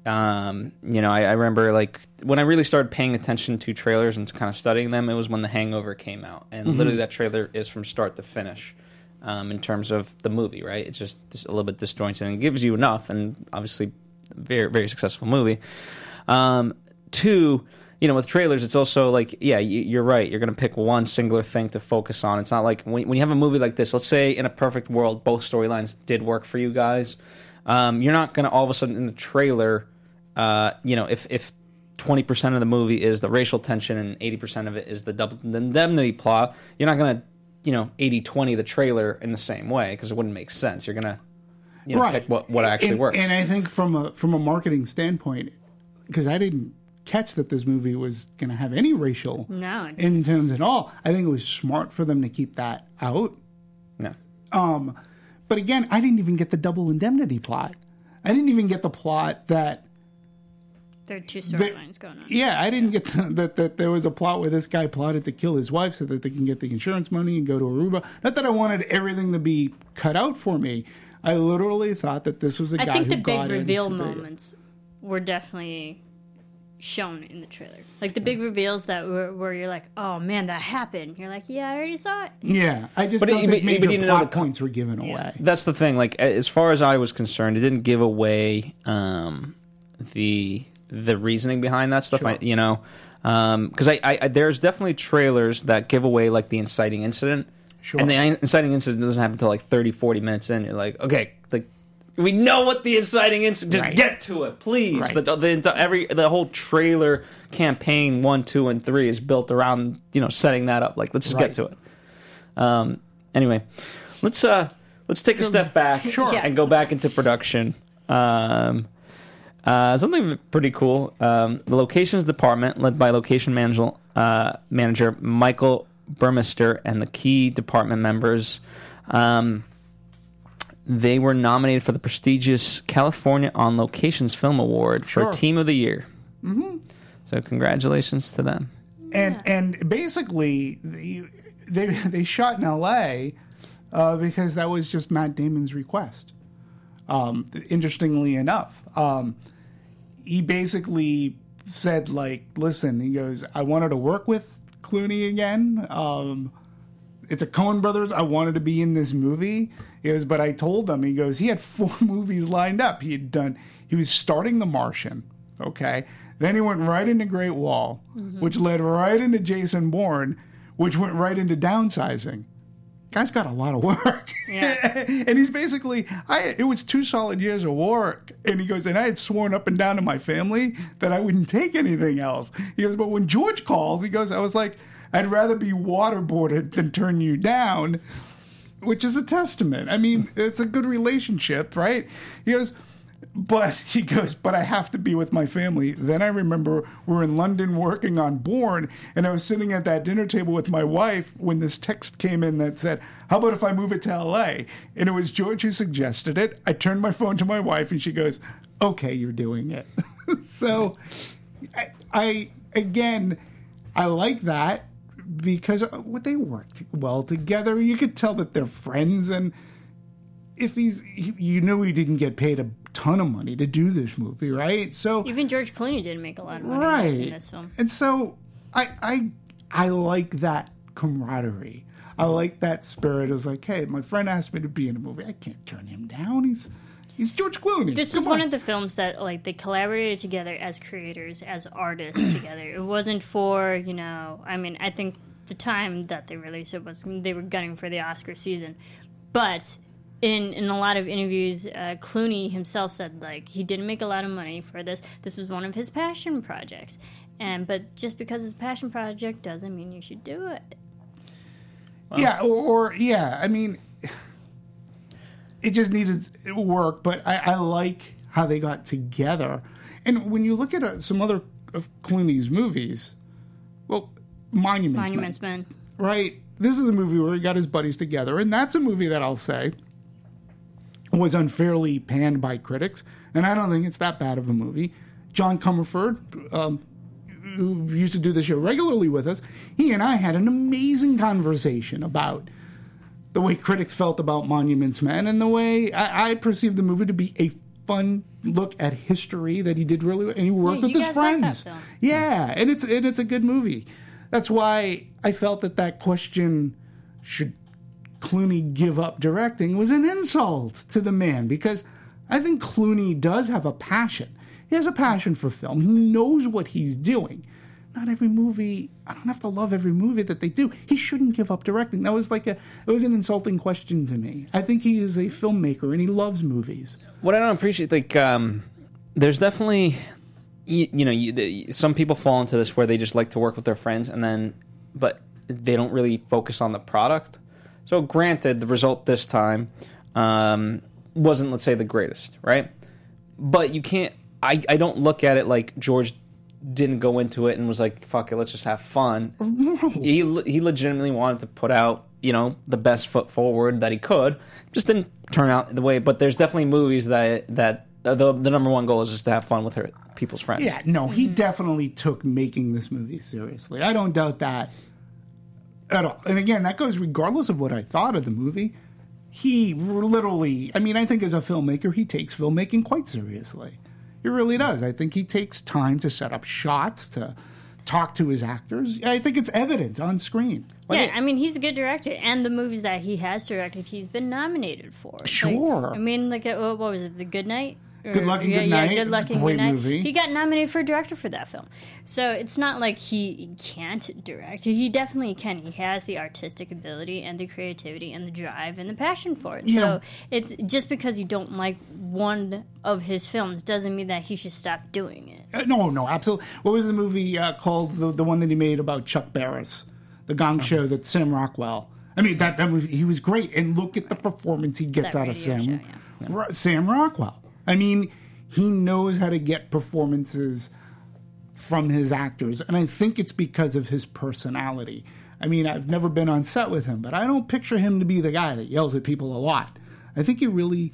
Um, you know, I, I remember like when I really started paying attention to trailers and kind of studying them, it was when The Hangover came out, and literally that trailer is from start to finish. Um, in terms of the movie, right? It's just, just a little bit disjointed and gives you enough, and obviously, very very successful movie. Um, two, you know, with trailers, it's also like, yeah, you, you're right. You're going to pick one singular thing to focus on. It's not like when, when you have a movie like this. Let's say in a perfect world, both storylines did work for you guys. Um, you're not going to all of a sudden in the trailer, uh, you know, if if twenty percent of the movie is the racial tension and eighty percent of it is the double indemnity plot, you're not going to, you know, 80-20 the trailer in the same way because it wouldn't make sense. You're going to, you know, pick what what actually and, works. And I think from a from a marketing standpoint, because I didn't catch that this movie was going to have any racial No. in terms at all. I think it was smart for them to keep that out. no. Um, But again, I didn't even get the double indemnity plot. I didn't even get the plot that There are two storylines going on. Yeah, I didn't get the, that. That there was a plot where this guy plotted to kill his wife so that they can get the insurance money and go to Aruba. Not that I wanted everything to be cut out for me. I literally thought that this was a I guy think who the big got reveal into the- moments were definitely shown in the trailer. Like the big reveals that were where you're like, oh man, that happened. You're like, yeah, I already saw it. Yeah, I just But don't it- think but- major but know plot the points were given away. that's the thing. Like as far as I was concerned, it didn't give away um, the the reasoning behind that stuff. I, you know, Um because I, I, I there's definitely trailers that give away like the inciting incident. Sure. And the inciting incident doesn't happen until like 30, 40 minutes in. You're like, okay, like we know what the inciting incident. Just Right. get to it, please. Right. The, the every the whole trailer campaign one, two, and three is built around you know setting that up. Like let's just Right. get to it. Um, anyway, let's uh let's take a step back Sure. Yeah. and go back into production. Um, uh, something pretty cool. Um, the locations department, led by location manager uh, manager Michael Burmester and the key department members, um, they were nominated for the prestigious California On Locations Film Award Sure. for Team of the Year. Mm-hmm. So congratulations to them. and and basically the, they they shot in L.A. Uh, because that was just Matt Damon's request. Um, interestingly enough, um, he basically said like, "Listen," he goes, "I wanted to work with Clooney again. Um, it's a Coen Brothers. I wanted to be in this movie." He goes, "But I told them." He goes, "He had four movies lined up. He had done. He was starting The Martian. Okay." Then he went right into Great Wall, which led right into Jason Bourne, which went right into downsizing. Guy's got a lot of work. Yeah. and he's basically, I it was two solid years of work. And he goes, and I had sworn up and down to my family that I wouldn't take anything else. He goes, but when George calls, he goes, I was like, I'd rather be waterboarded than turn you down, which is a testament. I mean, it's a good relationship, right? He goes, but he goes, but I have to be with my family. Then I remember we're in London working on Bourne, and I was sitting at that dinner table with my wife when this text came in that said, How about if I move it to LA? And it was George who suggested it. I turned my phone to my wife, and she goes, Okay, you're doing it. so I, I, again, I like that because uh, what they worked well together. You could tell that they're friends and if he's he, you know he didn't get paid a ton of money to do this movie, right? So Even George Clooney didn't make a lot of money right, in this film. and so I I I like that camaraderie. I like that spirit. Is like, hey, my friend asked me to be in a movie. I can't turn him down. He's he's George Clooney. This was Come one of the films that like they collaborated together as creators, as artists together. It wasn't for you know. I mean, I think the time that they released it was they were gunning for the Oscar season, but in in a lot of interviews, uh, Clooney himself said like he didn't make a lot of money for this. This was one of his passion projects, and but just because it's a passion project doesn't mean you should do it. Yeah, or, or yeah, I mean, it just needed work, but I, I like how they got together. And when you look at uh, some other of Clooney's movies, well, Monuments, Men, Monuments Men. right? This is a movie where he got his buddies together, and that's a movie that I'll say was unfairly panned by critics, and I don't think it's that bad of a movie. John Comerford, um, who used to do the show regularly with us, he and I had an amazing conversation about the way critics felt about Monuments Men and the way I, I perceived the movie to be a fun look at history that he did really well. And he worked Yeah, with his guys like friends. Yeah, and it's and it's a good movie. That's why I felt that that question should Clooney give up directing was an insult to the man because I think Clooney does have a passion. He has a passion for film. He knows what he's doing. Not every movie. I don't have to love every movie that they do. He shouldn't give up directing. That was like a. It was an insulting question to me. I think he is a filmmaker and he loves movies. what I don't appreciate, like, um, there's definitely, you, know, you, the, some people fall into this where they just like to work with their friends, and then, but they don't really focus on the product. So, granted, the result this time um, wasn't, let's say, the greatest, right? But you can't. I, I don't look at it like George didn't go into it and was like, "Fuck it, let's just have fun." He he legitimately wanted to put out you know the best foot forward that he could. Just didn't turn out the way. But there's definitely movies that that uh, the the number one goal is just to have fun with her people's friends. Yeah, no, he definitely took making this movie seriously. I don't doubt that at all. And again, that goes regardless of what I thought of the movie. He literally, I mean, I think as a filmmaker, he takes filmmaking quite seriously. He really does. I think he takes time to set up shots, to talk to his actors. I think it's evident on screen. Yeah, I mean, he's a good director, and the movies that he has directed, he's been nominated for. Like, Sure. I mean, like, uh, what was it, The Good Night? Good Luck and yeah, Good yeah, Night. Good It's Luck a and great Good Night. movie. He got nominated for director for that film. So it's not like he can't direct. He definitely can. He has the artistic ability and the creativity and the drive and the passion for it. Yeah. So it's just because you don't like one of his films doesn't mean that he should stop doing it. Uh, no, no, absolutely. What was the movie uh, called? The, the one that he made about Chuck Barris, the Gong Show that Sam Rockwell. I mean, that that movie, he was great. And look at the performance he gets That out of Sam show, Ro- Sam Rockwell. I mean, he knows how to get performances from his actors, and I think it's because of his personality. I mean, I've never been on set with him, but I don't picture him to be the guy that yells at people a lot. I think he really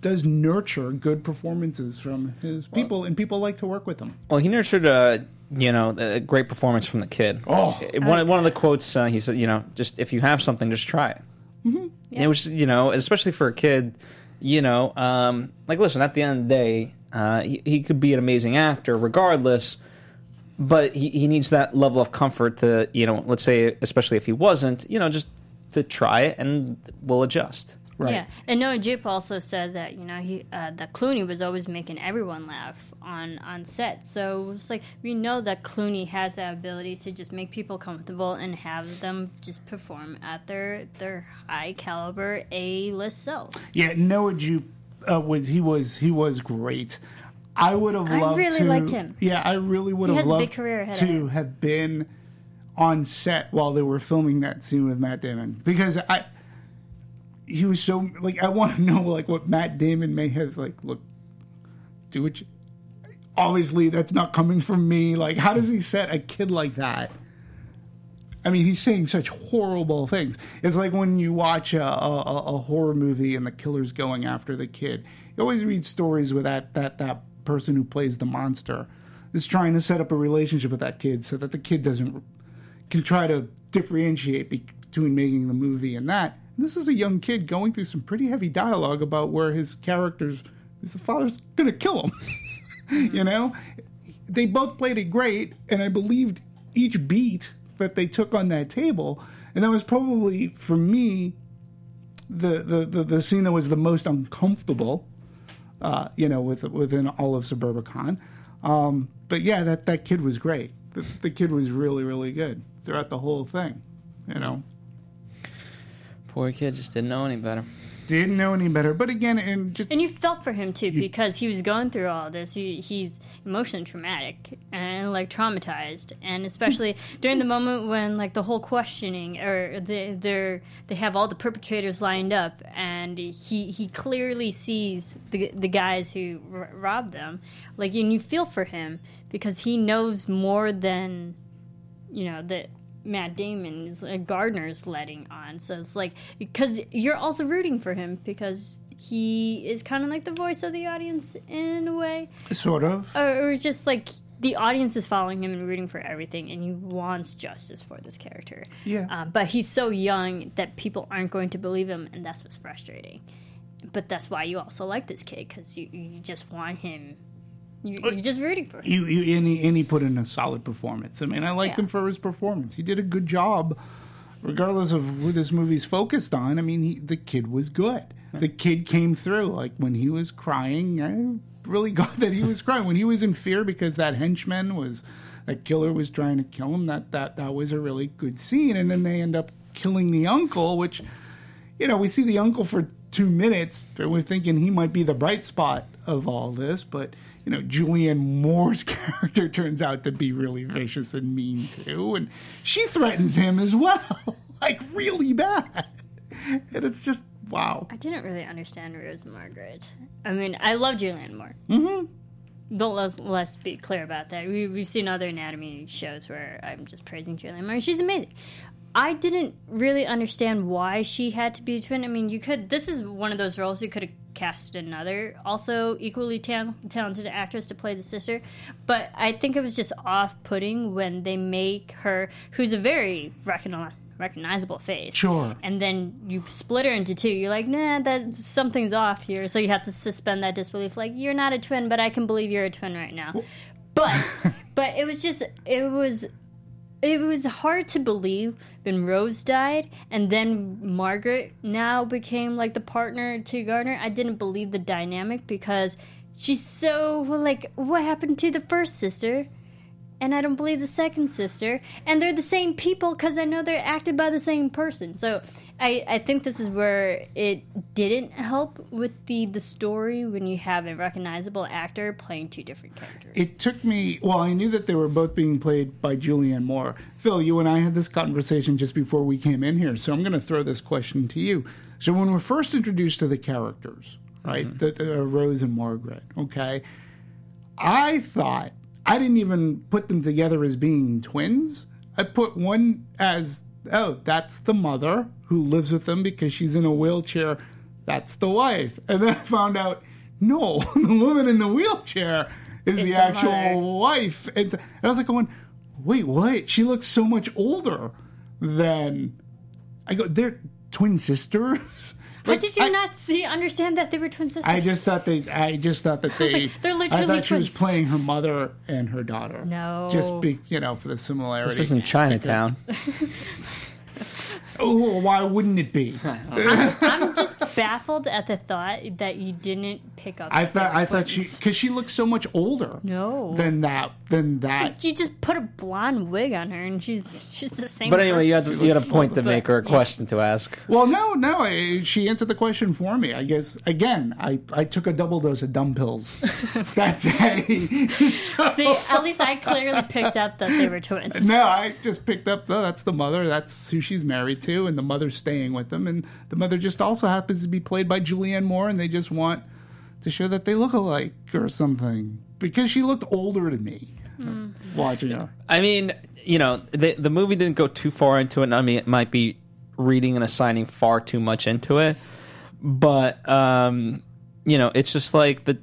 does nurture good performances from his people, and people like to work with him. Well, he nurtured a you know a great performance from the kid. Oh. one one of the quotes uh, he said, you know, just if you have something, just try it. Mm-hmm. It was you know, especially for a kid, you know, um, like listen, at the end of the day, uh, he, he could be an amazing actor regardless. But he, he needs that level of comfort to, you know, let's say, especially if he wasn't, you know, just to try it and we'll adjust. Right. Yeah, and Noah Jupe also said that you know he uh, that Clooney was always making everyone laugh on on set. So it's like we know that Clooney has that ability to just make people comfortable and have them just perform at their their high caliber A list self. Yeah, Noah Jupe uh, was he was he was great. I would have loved. I really to. liked him. Yeah, I really would He have loved to have been on set while they were filming that scene with Matt Damon because I he was so like I want to know like what Matt Damon may have like look do which obviously that's not coming from me. Like, how does he set a kid like that? I mean, he's saying such horrible things. It's like when you watch a, a, a horror movie and the killer's going after the kid. You always read stories with that that that person who plays the monster is trying to set up a relationship with that kid so that the kid doesn't can try to differentiate between making the movie and that. And this is a young kid going through some pretty heavy dialogue about where his character's his father's going to kill him. you know, they both played it great, and I believed each beat that they took on that table, and that was probably for me the the the, the scene that was the most uncomfortable. Uh, you know, with within all of Suburbicon. Um, but yeah, that that kid was great. The, the kid was really really good throughout the whole thing. You know, Poor kid just didn't know any better. didn't know any better. But again, and just And you felt for him too because he was going through all this. He, he's emotionally traumatic and like traumatized, and especially during the moment when like the whole questioning or they they're they have all the perpetrators lined up, and he he clearly sees the the guys who r- robbed them. Like and you feel for him because he knows more than you know that Matt Damon's uh, Gardner's letting on. So it's like because you're also rooting for him because he is kind of like the voice of the audience in a way, sort of. or, or just like the audience is following him and rooting for everything, and he wants justice for this character. Yeah. Um, but he's so young that people aren't going to believe him, and that's what's frustrating. But that's why you also like this kid because you, you just want him. You, you're just rooting for him. You, you, and, he, and he put in a solid performance. I mean, I liked Yeah. him for his performance. He did a good job, regardless of who this movie's focused on. I mean, he, the kid was good. The kid came through. Like when he was crying, I really got that he was crying. When he was in fear because that henchman was, that killer was trying to kill him. That that that was a really good scene. And then they end up killing the uncle, which, you know, we see the uncle for two minutes. And we're thinking he might be the bright spot of all this, but you know, Julianne Moore's character turns out to be really vicious and mean too, and she threatens him as well, like really bad. And it's just wow. I didn't really understand Rose Margaret. I mean, I love Julianne Moore. Mm-hmm. Don't let's, let's be clear about that. We, we've seen other anatomy shows where I'm just praising Julianne Moore. She's amazing. I didn't really understand why she had to be a twin. I mean, you could. This is one of those roles you could have casted another, also equally tal- talented actress to play the sister. But I think it was just off-putting when they make her, who's a very recogni- recognizable face, Sure. and then you split her into two. You're like, nah, that something's off here. So you have to suspend that disbelief. Like, you're not a twin, but I can believe you're a twin right now. But, but it was just, it was, it was hard to believe when Rose died, and then Margaret now became like the partner to Gardner. I didn't believe the dynamic because she's so like, what happened to the first sister? And I don't believe the second sister, and they're the same people because I know they're acted by the same person. So I, I think this is where it didn't help with the the story when you have a recognizable actor playing two different characters. It took me, well, I knew that they were both being played by Julianne Moore. Phil, you and I had this conversation just before we came in here, so I'm going to throw this question to you. So, when we're first introduced to the characters, right, the, the, uh, Rose and Margaret, okay, I thought, I didn't even put them together as being twins. I put one as, oh, that's the mother who lives with them because she's in a wheelchair. That's the wife. And then I found out, no, the woman in the wheelchair is the, the actual mother. wife. And, and I was like going, wait, what? She looks so much older than. I go, they're twin sisters. How did you I- not see understand that they were twin sisters? I just thought they. I just thought that they. They're literally I literally thought she was playing her mother and her daughter. No. just be you know for the similarity. This isn't Chinatown. Oh, why wouldn't it be? I'm just baffled at the thought that you didn't pick up. I thought. were I thought she twins. because she looks so much older. No. Than that. Than that. You just put a blonde wig on her, and she's she's the same. But anyway, person. you had, you had a point to make or a question to ask. Well, no, no. I, she answered the question for me. I guess again, I, I took a double dose of dumb pills that day. So- See, at least I clearly picked up that they were twins. No, I just picked up. Oh, that's the mother. That's who she's married to, and the mother's staying with them. And the mother just also happens to be played by Julianne Moore, and they just want to show that they look alike or something because she looked older to me watching her. I mean, you know, the the movie didn't go too far into it. and I mean, it might be reading and assigning far too much into it, but um, you know, it's just like the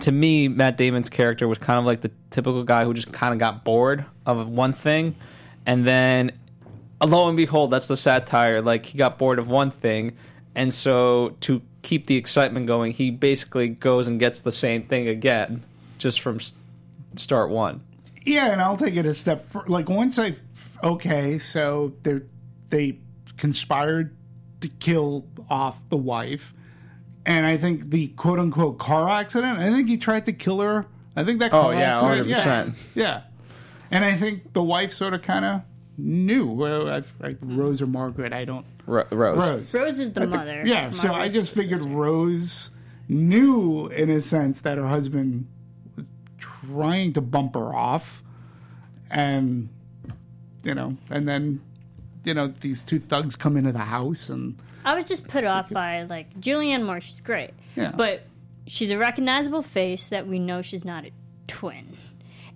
to me, Matt Damon's character was kind of like the typical guy who just kind of got bored of one thing, and then lo and behold, that's the satire. Like he got bored of one thing, and so to keep the excitement going, he basically goes and gets the same thing again, just from start one. Yeah, and I'll take it a step fur- like once I okay, so they they conspired to kill off the wife, and I think the quote unquote car accident. I think he tried to kill her. I think that Oh, car yeah, accident. 100%. Yeah, yeah, and I think the wife sort of kind of knew. Well, I, I, Rose or Margaret, I don't. Ro- Rose. Rose. Rose is the I think- mother. Yeah, so I just the figured sister. Rose knew, in a sense, that her husband was trying to bump her off, and you know, and then you know these two thugs come into the house, and I was just put off by like Julianne Moore. She's great, Yeah. but she's a recognizable face that we know she's not a twin,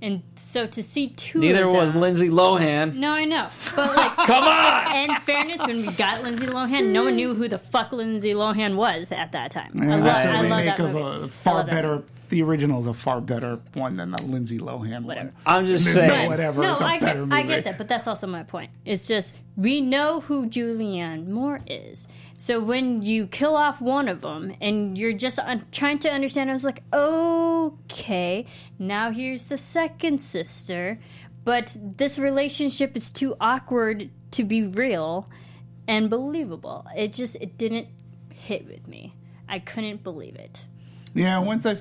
and so to see two. Neither of was them- Lindsay Lohan. No, I know, but like, Come on! in fairness, when we got Lindsay Lohan, no one knew who the fuck Lindsay Lohan was at that time. I, and lo- that's a I love remake that of movie. a far I love better. Movie. The original is a far better one than the Lindsay Lohan Whatever. one. I'm just saying. no whatever. No, it's a I better get, movie. I get that, but that's also my point. It's just we know who Julianne Moore is. So when you kill off one of them and you're just un- trying to understand, I was like, okay, now here's the second sister, but this relationship is too awkward to be real and believable. It just it didn't hit with me. I couldn't believe it. Yeah, once I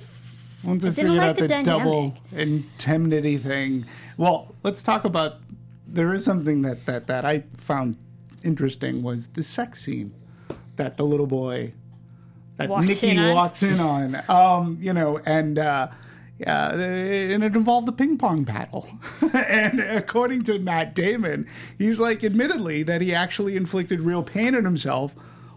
once I didn't figured like out the the, double indemnity thing. Well, let's talk about. There is something that that that I found interesting was the sex scene that the little boy that Walks Nicky in on. walks in on. Um, you know, and. uh yeah, and it involved the ping pong battle. and according to Matt Damon, he's like, admittedly, that he actually inflicted real pain on himself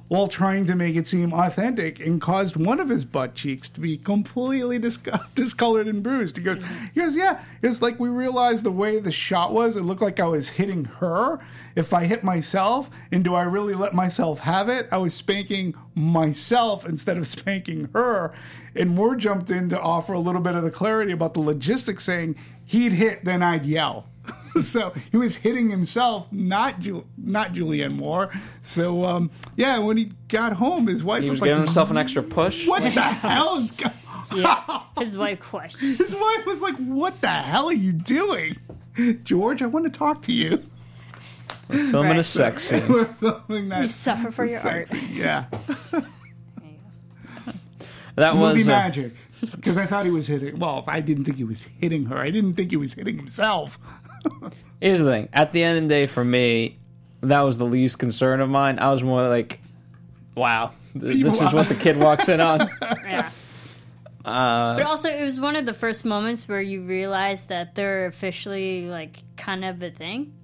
while trying to make it seem authentic and caused one of his butt cheeks to be completely dis- discolored and bruised. He goes, mm-hmm. he goes, yeah, it's like we realized the way the shot was, it looked like I was hitting her. If I hit myself, and do I really let myself have it? I was spanking myself instead of spanking her. And Moore jumped in to offer a little bit of the clarity about the logistics, saying he'd hit, then I'd yell. so he was hitting himself, not Ju- not Julianne Moore. So um, yeah, when he got home, his wife He was was, like, giving himself an extra push. "What the hell is going?" Yeah, his wife questioned. His wife was like, "What the hell are you doing, George? I want to talk to you." We're filming a sex scene. We're filming that. You suffer for your art. sexy- Yeah, That movie was uh, magic. Because I thought he was hitting. Well, I didn't think he was hitting her. I didn't think he was hitting himself. Here's the thing. At the end of the day, for me, that was the least concern of mine. I was more like, "Wow, th- this is what the kid walks in on." Yeah. Uh, But also, it was one of the first moments where you realize that they're officially like kind of a thing,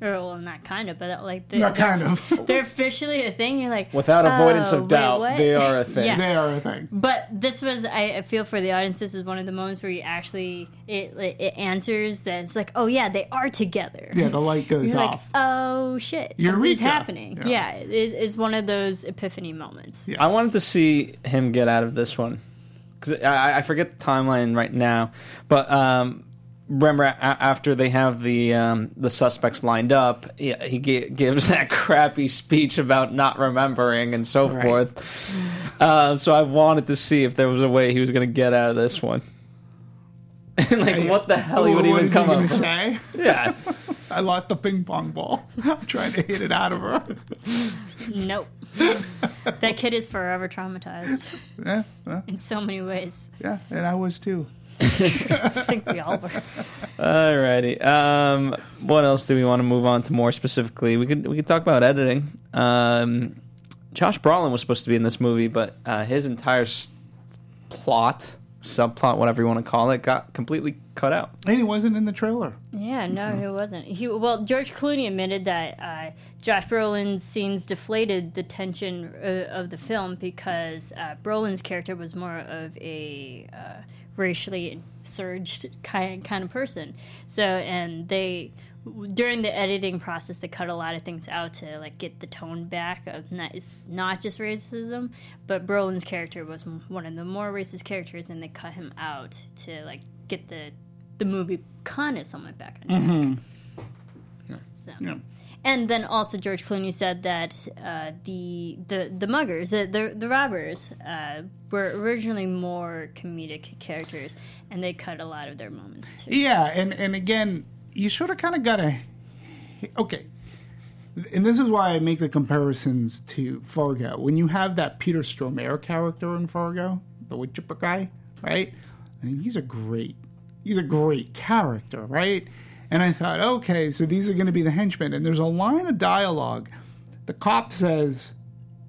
or well, not kind of, but like they're, Not kind of. they're officially a thing. You're like Without avoidance "Oh, of doubt, what?" they are a thing. Yeah. they are a thing. But this was, I, I feel for the audience, this is one of the moments where you actually it it answers that it's like, oh yeah, they are together. Yeah, the light goes You're like, off. oh shit, something's Eureka. happening. Yeah. Yeah, it is it's one of those epiphany moments. I wanted to see him get out of this one because I, I forget the timeline right now. But um, remember, a- after they have the um, the suspects lined up, he, he gi- gives that crappy speech about not remembering and so Right. forth. Uh, so I wanted to see if there was a way he was going to get out of this one. like, what the hell he would What even is come he up gonna with? say? Yeah. I lost the ping pong ball. I'm trying to hit it out of her. Nope. that kid is forever traumatized Yeah, yeah, in so many ways. yeah, and I was too. I think we all were. Alrighty. Um, what else do we want to move on to more specifically? We could we could talk about editing. Um, Josh Brolin was supposed to be in this movie, but uh, his entire s- plot subplot, whatever you want to call it, got completely cut out. And he wasn't in the trailer. Yeah, no, he wasn't. He well, George Clooney admitted that uh, Josh Brolin's scenes deflated the tension uh, of the film because uh, Brolin's character was more of a uh, racially surged kind kind of person. So, and they during the editing process they cut a lot of things out to like get the tone back of not not just racism, but Brolin's character was one of the more racist characters, and they cut him out to like get the the movie kind of somewhat back on track. Mm-hmm. So. Yeah. And then also George Clooney said that uh, the the the muggers, the the, the robbers, uh, were originally more comedic characters, and they cut a lot of their moments too. Yeah, and and again, you sort of kind of gotta. Okay, and this is why I make the comparisons to Fargo. When you have that Peter Stormare character in Fargo, the wood chipper guy, right? And he's a great, he's a great character, right? And I thought, okay, so these are going to be the henchmen. And there's a line of dialogue. The cop says,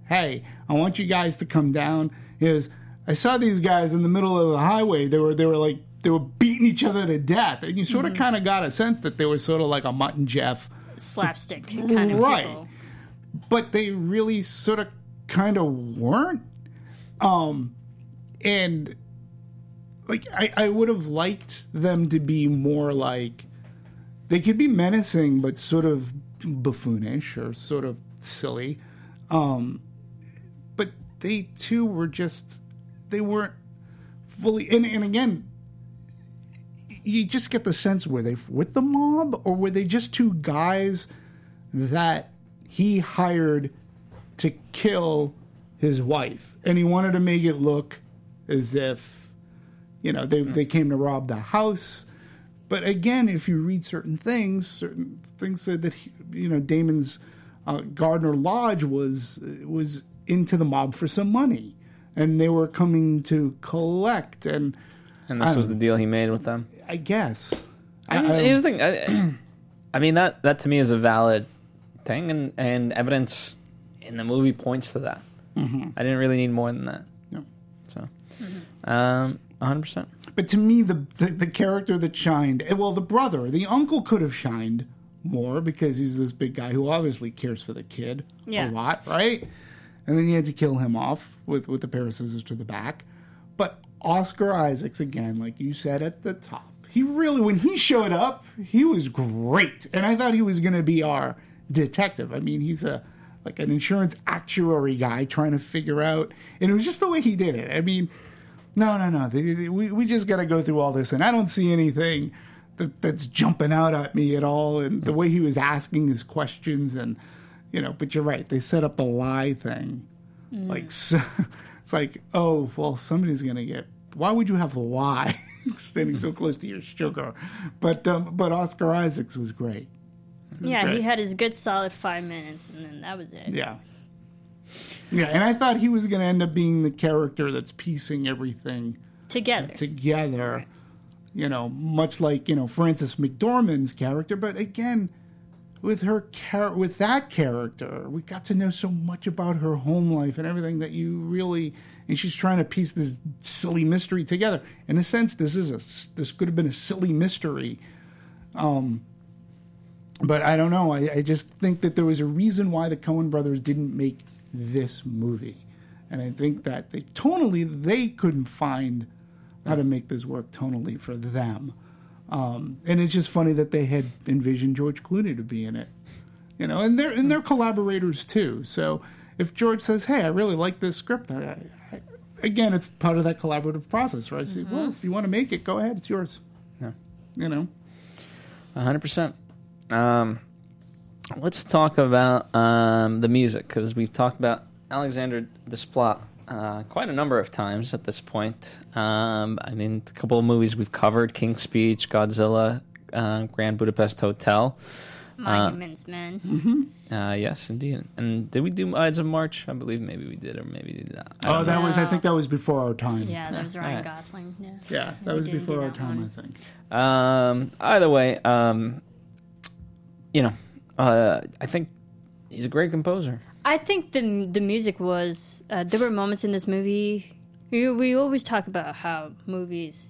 "Hey, I want you guys to come down." Is I saw these guys in the middle of the highway. They were they were like they were beating each other to death, and you sort of kind of got a sense that they were sort of like a Mutt and Jeff Slapstick kind of Right. people. but they really sort of kind of weren't. Um, and like I, I would have liked them to be more like they could be menacing, but sort of buffoonish or sort of silly. Um, but they too were just they weren't fully. And, and again, you just get the sense were they with the mob or were they just two guys that he hired to kill his wife and he wanted to make it look as if you know they, they came to rob the house but again if you read certain things certain things said that he, you know damon's uh, gardner lodge was was into the mob for some money and they were coming to collect and And this was the deal he made with them. i guess I, I- here's the thing. I, I mean that that to me is a valid thing, and, and evidence in the movie points to that. Mm-hmm. I didn't really need more than that. Yeah. So, um, 100. But to me, the, the the character that shined, eh, well, the brother, the uncle could have shined more because he's this big guy who obviously cares for the kid Yeah. a lot, right? And then you had to kill him off with with a pair of scissors to the back. But Oscar Isaacs, again, like you said at the top, he really, when he showed up, he was great, and I thought he was going to be our detective. I mean, he's a like an insurance actuary guy trying to figure out, and it was just the way he did it. I mean. No, no, no. They- they- we we just got to go through all this, and I don't see anything that, that's jumping out at me at all. And the way he was asking his questions, and you know, but you're right. They set up a lie thing, like so, it's like, oh, well, somebody's gonna get. Why would you have a lie standing so close to your sugar? But um, but Oscar Isaacs was great. Yeah, great. he had his good solid five minutes, and then that was it. Yeah. Yeah, and I thought he was going to end up being the character that's piecing everything Together. together. You know, much like you know Frances McDormand's character, but again, with her char- with that character, we got to know so much about her home life and everything that you really. And she's trying to piece this silly mystery together. In a sense, this is a this could have been a silly mystery. Um, but I don't know. I, I just think that there was a reason why the Coen brothers didn't make this movie, and I think that they tonally they couldn't find how to make this work tonally for them. Um, and it's just funny that they had envisioned George Clooney to be in it, you know, and they're and they're collaborators too. So if George says, "Hey, I really like this script," I, I, again, it's part of that collaborative process, right? I say, "Well, if you want to make it, go ahead, it's yours." Yeah. You know. hundred percent. Let's talk about um, the music because we've talked about Alexander Desplat uh, quite a number of times at this point. Um, I mean, a couple of movies we've covered: King's Speech, Godzilla, uh, Grand Budapest Hotel. Monuments Men. Uh, yes, indeed. And did we do Ides of March? I believe maybe we did, or maybe we did not. Oh, don't that was. I think that was before our time. Yeah, that was Ryan Alright. Gosling. Yeah. Yeah, that We was before our time, one. I think. know. Um, either way, um, you know, uh, I think he's a great composer. I think the the music was. Uh, there were moments in this movie We, we always talk about how movies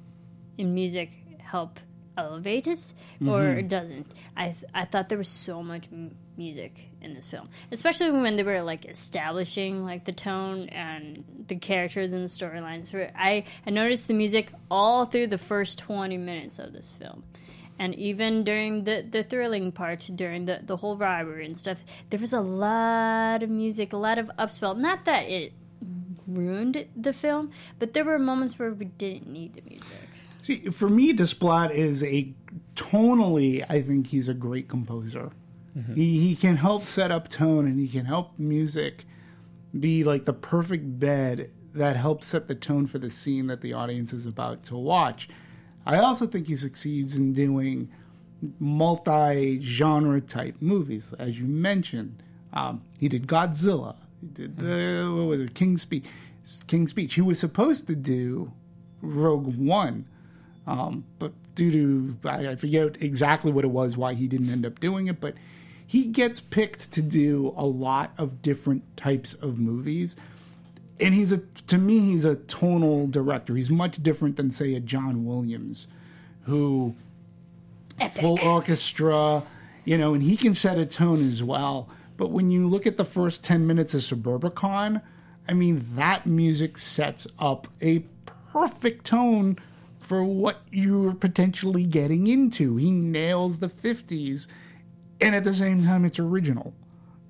and music help elevate us, or it doesn't. I th- I thought there was so much m- music in this film, especially when they were like establishing like the tone and the characters and the storylines. I I noticed the music all through the first twenty minutes of this film. And even during the, the thrilling part, during the, the whole robbery and stuff, there was a lot of music, a lot of upspell. Not that it ruined the film, but there were moments where we didn't need the music. See, for me, Desplat is a tonally. I think he's a great composer. Mm-hmm. He he can help set up tone, and he can help music be like the perfect bed that helps set the tone for the scene that the audience is about to watch. I also think he succeeds in doing multi-genre type movies, as you mentioned. Um, he did Godzilla. He did the what was it, King's Speech. King's Speech. He was supposed to do Rogue One, um, but due to I, I forget exactly what it was why he didn't end up doing it, but he gets picked to do a lot of different types of movies. And he's a to me he's a tonal director. He's much different than say a John Williams who full orchestra, you know, and he can set a tone as well. But when you look at the first 10 minutes of Suburbicon, I mean, that music sets up a perfect tone for what you're potentially getting into. He nails the 50s, and at the same time, it's original,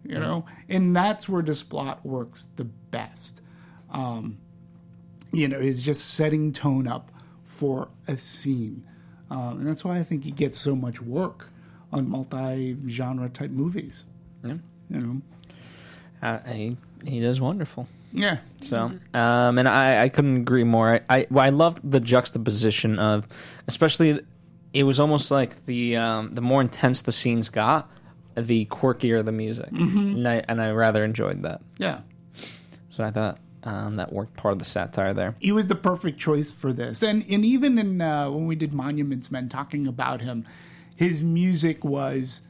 you know? And that's where Desplat works the best. Um, you know, is just setting tone up for a scene. Um, and that's why I think he gets so much work on multi-genre type movies. Yeah. You know, Uh, he he does wonderful. yeah, So, um, and I, I couldn't agree more. I I, well, I loved the juxtaposition of, especially, it was almost like the um, the more intense the scenes got, the quirkier the music, and I and I rather enjoyed that. yeah. So I thought um, that worked part of the satire there. He was the perfect choice for this, and and even in uh, when we did Monuments Men, talking about him, his music was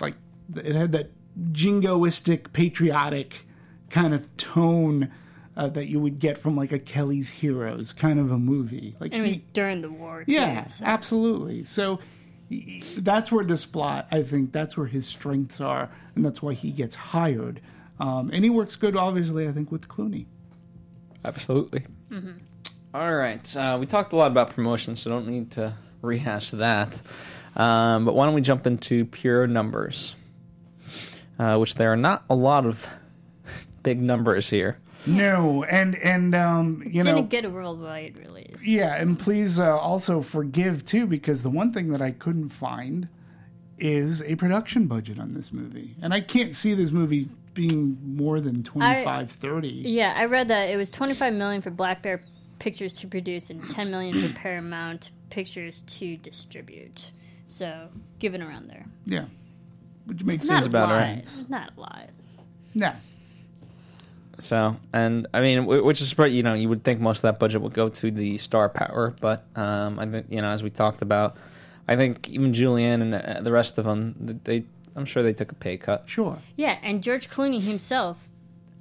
like it had that jingoistic, patriotic kind of tone. Uh, that you would get from like a Kelly's Heroes kind of a movie, like And it was he, during the war, too. Yeah, so- absolutely. So he- that's where Desplat, I think, that's where his strengths are, and that's why he gets hired. Um, and he works good, obviously, I think, with Clooney. Absolutely. All right. Uh, we talked a lot about promotion, so don't need to rehash that. Um, but why don't we jump into pure numbers, uh, which there are not a lot of big numbers here. No, and and um, you know, Didn't get a worldwide release. yeah, and please uh, also forgive too, because the one thing that I couldn't find is a production budget on this movie, and I can't see this movie being more than 25, 30. Yeah, I read that it was 25 million for Black Bear Pictures to produce and 10 million for Paramount Pictures to distribute. So, given around there. Yeah, which makes Not sense. a about lot. right. Not a lot. Yeah, So, and I mean, which is probably, you know, you would think most of that budget would go to the star power, but um, I think, you know, as we talked about, I think even Julianne and uh, the rest of them, they, I'm sure they took a pay cut. sure. Yeah, and George Clooney himself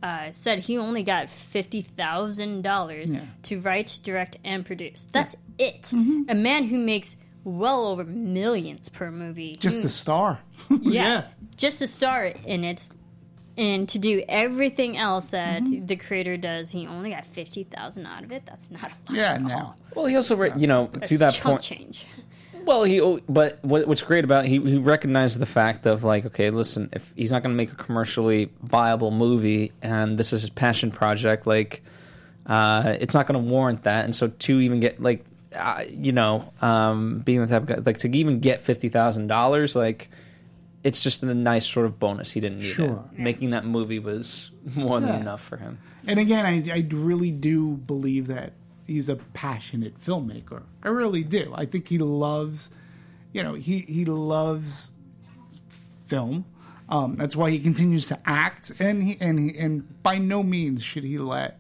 uh, said he only got fifty thousand dollars Yeah. to write, direct, and produce. That's it. A man who makes well over millions per movie. Just Who- the star. yeah, just to star in it, and to do everything else that Mm-hmm. the creator does. He only got fifty thousand out of it. That's not a lot. Yeah, at no. Well, he also, re- you know, That's to that chump point, change. Well, he but what, what's great about he he recognized the fact of like okay, listen, if he's not going to make a commercially viable movie and this is his passion project, like uh, it's not going to warrant that. And so to even get like uh, you know um, being the type of guy like to even get fifty thousand dollars, like it's just a nice sort of bonus. He didn't need Sure. it. Making that movie was more than enough for him. And again, I, I really do believe that he's a passionate filmmaker. I really do. I think he loves, you know, he, he loves film. Um, that's why he continues to act, and he and he, and by no means should he let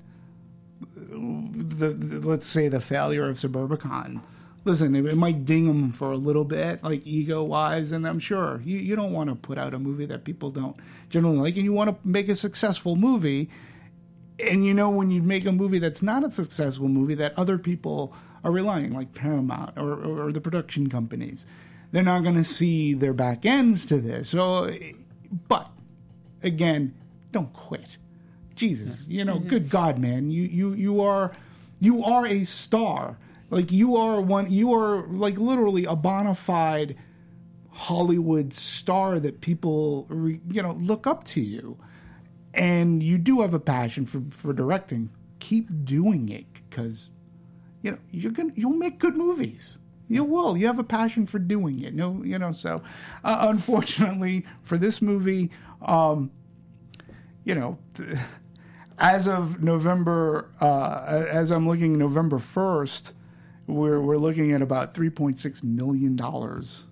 the, the let's say the failure of Suburbicon. Listen, it, it might ding him for a little bit, like ego wise, and I'm sure you, you don't want to put out a movie that people don't generally like, and you want to make a successful movie and you know when you make a movie that's not a successful movie that other people are relying like paramount or, or, or the production companies they're not going to see their back ends to this. So but again don't quit. Jesus you know mm-hmm. good god man you you you are you are a star. Like you are one you are like literally a bona fide hollywood star that people re- you know look up to you and you do have a passion for, for directing, keep doing it because you know you're gonna you'll make good movies. You will. You have a passion for doing it. No, you know. So, uh, unfortunately for this movie, um, you know, as of November, uh, as I'm looking November first, we're we're looking at about three point six million dollars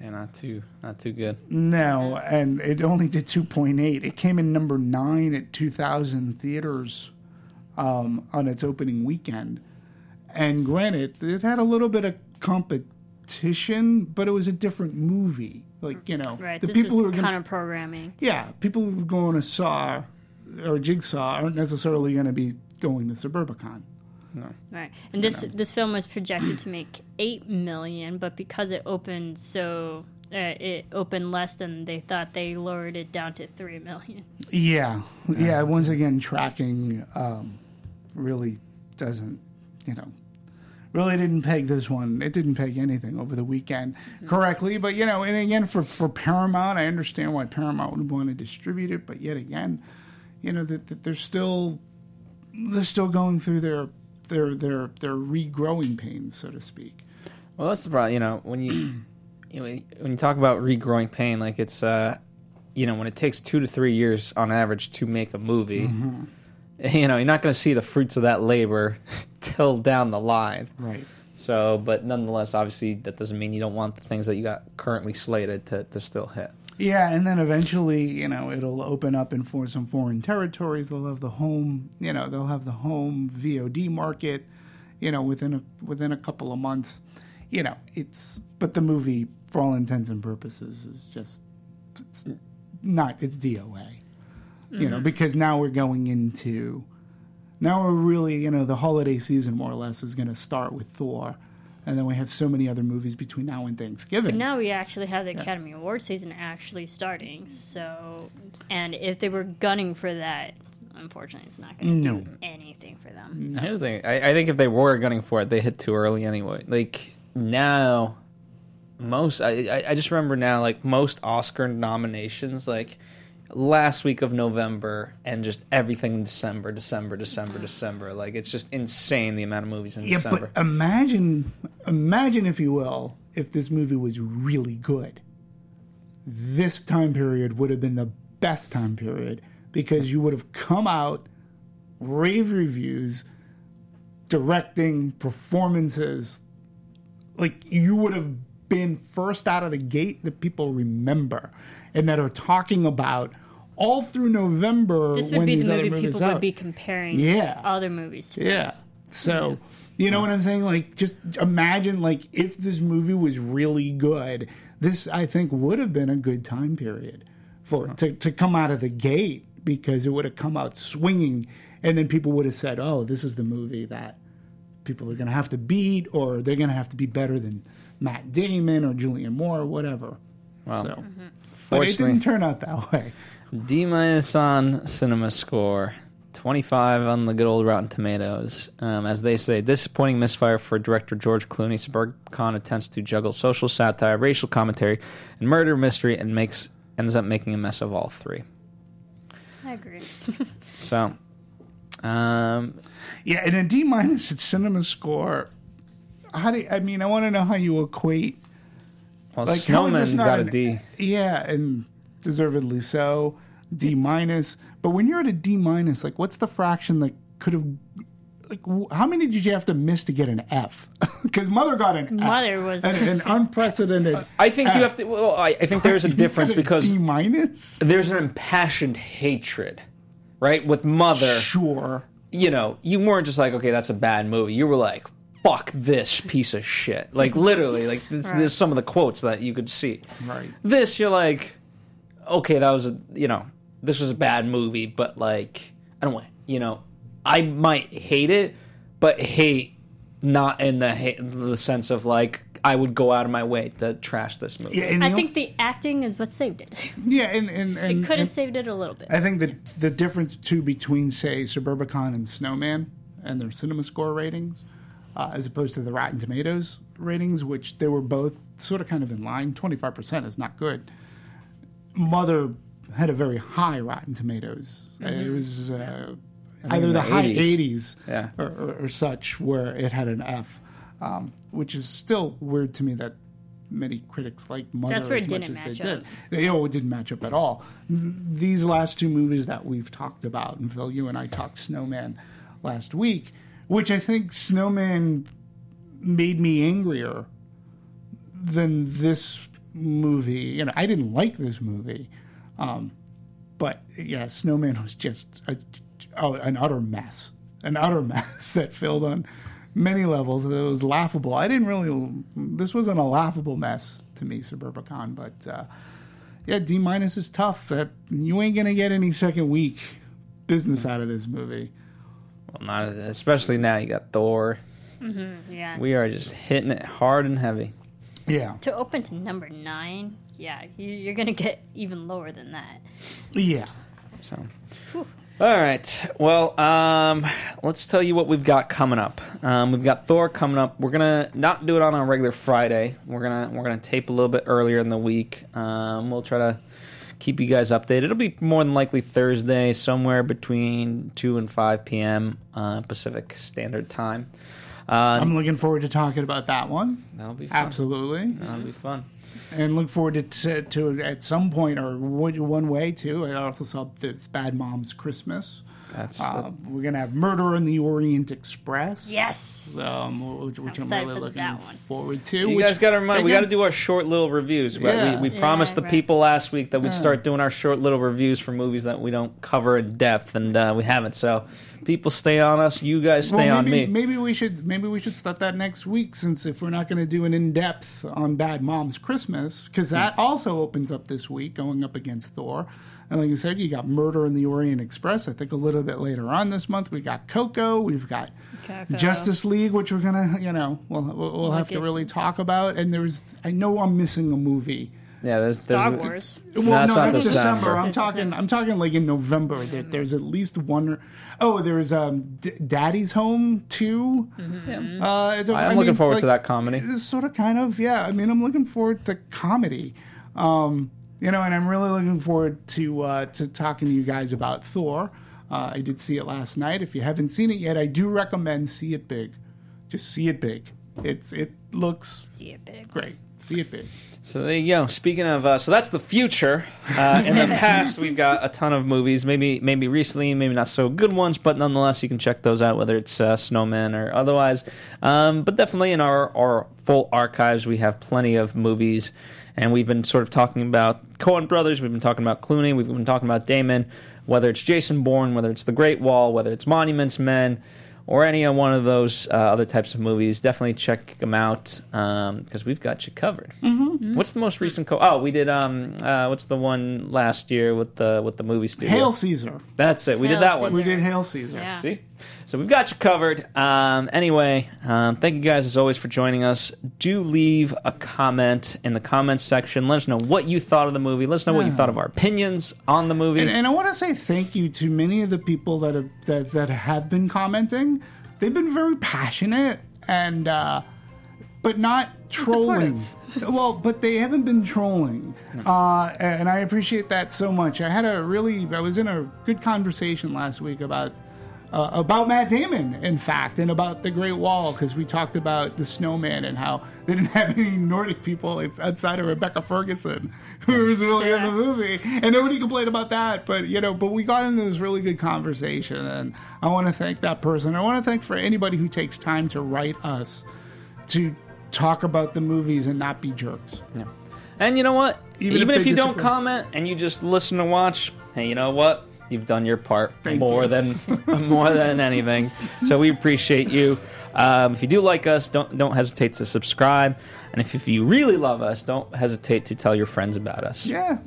Yeah, not too not too good. no, and it only did 2.8. It came in number nine at 2,000 theaters um, on its opening weekend. And granted, it had a little bit of competition, but it was a different movie. Like, you know, Right. the this people who was are going counter programming. yeah, people who are going to Saw or Jigsaw aren't necessarily going to be going to Suburbicon. Right. And this this film was projected to make eight million, but because it opened so uh, it opened less than they thought, they lowered it down to three million. Yeah, yeah. Once again, tracking um, really doesn't, you know, really didn't peg this one. It didn't peg anything over the weekend correctly. But you know, and again, for for Paramount, I understand why Paramount would want to distribute it. But yet again, you know that, that they're still they're still going through their their their their regrowing pains, so to speak. Well, that's the problem. You know, when you, you know, when you talk about regrowing pain, like it's, uh, you know, when it takes two to three years on average to make a movie, you know, you're not going to see the fruits of that labor till down the line. Right. So, but nonetheless, obviously, that doesn't mean you don't want the things that you got currently slated to, to still hit. Yeah, and then eventually, you know, it'll open up in for some foreign territories. They'll have the home, you know, they'll have the home VOD market, you know, within a within a couple of months. You know, it's but the movie, for all intents and purposes, is just it's not. It's DOA, you know, mm-hmm. because now we're going into now we're really, you know, the holiday season more or less is going to start with Thor, and then we have so many other movies between now and Thanksgiving. Now we actually have the Academy Award season actually starting. So, and if they were gunning for that, unfortunately, it's not going to No. do anything for them. Here's the thing. I, I think if they were gunning for it, they hit too early anyway. Like now, most I, I I just remember now like most Oscar nominations like last week of November and just everything in December, December, December, December. Like it's just insane the amount of movies in Yeah, December. but imagine, imagine if you will, if this movie was really good. This time period would have been the best time period because you would have come out, rave reviews, directing, performances. Like you would have been first out of the gate that people remember and that are talking about all through November. This would when be these the movie people would be comparing Yeah. other movies to. Yeah. So, you know what I'm saying? Like, just imagine, like, if this movie was really good, this, I think, would have been a good time period for it to, to come out of the gate because it would have come out swinging. And then people would have said, oh, this is the movie that people are going to have to beat, or they're going to have to be better than Matt Damon or Julianne Moore or whatever. Well, so, mm-hmm. but it didn't turn out that way. D minus on Cinema Score, twenty five on the good old Rotten Tomatoes. Um, as they say, disappointing misfire for director George Clooney. Suburbicon attempts to juggle social satire, racial commentary, and murder mystery, and makes ends up making a mess of all three. I agree. So, um, Yeah, and a D minus at cinema score. How do you, I mean? I want to know how you equate. well, Like, how is this Snowman not got a an- D. Yeah, and deservedly so. D minus. But when you're at a D minus, like, what's the fraction that could have? Like, how many did you have to miss to get an F? Because Mother got an F. Mother was- an, an unprecedented. I think you have to. Well, I, I think there's a difference got because D minus. there's an impassioned hatred, right? With Mother, Sure. you know, you weren't just like, okay, that's a bad movie. You were like, fuck this piece of shit. Like literally, like this, Right. there's some of the quotes that you could see. Right. This, you're like, okay, that was you know, this was a bad movie, but like, I don't want, you know, I might hate it, but hate not in the the sense of like I would go out of my way to trash this movie. Yeah, I the- think the acting is what saved it. yeah, and and, and It could have saved it a little bit. I think that the difference too between say Suburbicon and Snowman and their Cinema Score ratings, uh, as opposed to the Rotten Tomatoes ratings, which they were both sort of kind of in line. Twenty five percent is not good. Mother had a very high Rotten Tomatoes. It was uh, either the, the high 80s. eighties Yeah. or, or, or such, where it had an F, um, which is still weird to me that many critics like Mother That's where as it much didn't as match they up. did. They, oh, it didn't match up at all. These last two movies that we've talked about, and Phil, you and I talked Snowman last week, which I think Snowman made me angrier than this movie. You know, I didn't like this movie, um, but yeah, Snowman was just a, oh, an utter mess, an utter mess that filled on many levels. It was laughable. I didn't really. This wasn't a laughable mess to me, Suburbicon, but uh, yeah, D minus is tough. That you ain't gonna get any second week business out of this movie. Well, not especially now. You got Thor. yeah. We are just hitting it hard and heavy. Yeah, to open to number nine, yeah, you- you're gonna get even lower than that. yeah. So, all right. Well, um, let's tell you what we've got coming up. Um, we've got Thor coming up. We're gonna not do it on a regular Friday. We're gonna we're gonna tape a little bit earlier in the week. Um, we'll try to keep you guys updated. It'll be more than likely Thursday, somewhere between two and five p.m. Uh, Pacific Standard Time. Uh, I'm looking forward to talking about that one. that'll be fun. Absolutely. That'll be fun. And look forward to, to, to at some point or one one way too. I also saw this Bad Moms Christmas. That's Uh, we're gonna have Murder in the Orient Express. Yes. um, which, which I'm, excited really looking forward to. You which, guys got to remind. We got to do our short little reviews. right? Yeah. We, we promised the right. people last week that we'd start doing our short little reviews for movies that we don't cover in depth, and uh, we haven't. So, people stay on us. You guys stay well, on maybe, me. Maybe we should maybe we should start that next week since if we're not going to do an in depth on Bad Moms Christmas because that hmm. also opens up this week going up against Thor. And like you said, you got Murder in the Orient Express. I think a little bit later on this month we got Coco. We've got Coco. Justice League, which we're gonna you know we'll we'll, we'll have to really talk about. And there's I know I'm missing a movie. Yeah, there's, Star there's Wars. Well, No, it's no, not December. December. I'm It's talking. December. I'm talking like in November. There, there's at least one. or- Oh, there's um, D- Daddy's Home two. Uh, it's a- I'm I looking mean, forward like, to that comedy. It's sort of kind of yeah. I mean, I'm looking forward to comedy. Um, you know, and I'm really looking forward to uh, to talking to you guys about Thor. Uh, I did see it last night. If you haven't seen it yet, I do recommend see it big. Just see it big. It's it looks See it big. great. See it big. So there you go. Speaking of, uh, so that's the future. Uh, in the past, we've got a ton of movies. Maybe, maybe recently, maybe not so good ones, but nonetheless, you can check those out, whether it's uh, Snowman or otherwise. Um, but definitely in our our full archives, we have plenty of movies, and we've been sort of talking about Coen Brothers. We've been talking about Clooney. We've been talking about Damon. Whether it's Jason Bourne, whether it's The Great Wall, whether it's Monuments Men or any one of those uh, other types of movies, definitely check them out because we've got you covered. Mm-hmm. What's the most recent? Co- oh, we did. Um, uh, what's the one last year with the with the movie studio? Hail Caesar. That's it. We Hail did that one. We did Hail Caesar. Yeah. See, so we've got you covered. Um, anyway, um, thank you guys as always for joining us. Do leave a comment in the comments section. Let us know what you thought of the movie. Let us know what you thought of our opinions on the movie. And, and I want to say thank you to many of the people that have that, that have been commenting. They've been very passionate and uh, but not trolling. well, but they haven't been trolling, uh, and I appreciate that so much. I had a really I was in a good conversation last week about. Uh, about Matt Damon, in fact, and about the Great Wall, because we talked about the snowman and how they didn't have any Nordic people outside of Rebecca Ferguson, who was really in the movie, and nobody complained about that. But you know, but we got into this really good conversation, and I want to thank that person. I want to thank for anybody who takes time to write us to talk about the movies and not be jerks. Yeah. And you know what? Even Even, if if, they you don't comment and you just listen to watch, hey, you know what? You've done your part Thank more you. than more than anything. So we appreciate you. Um, if you do like us, don't don't hesitate to subscribe. And if, if you really love us, don't hesitate to tell your friends about us. Yeah.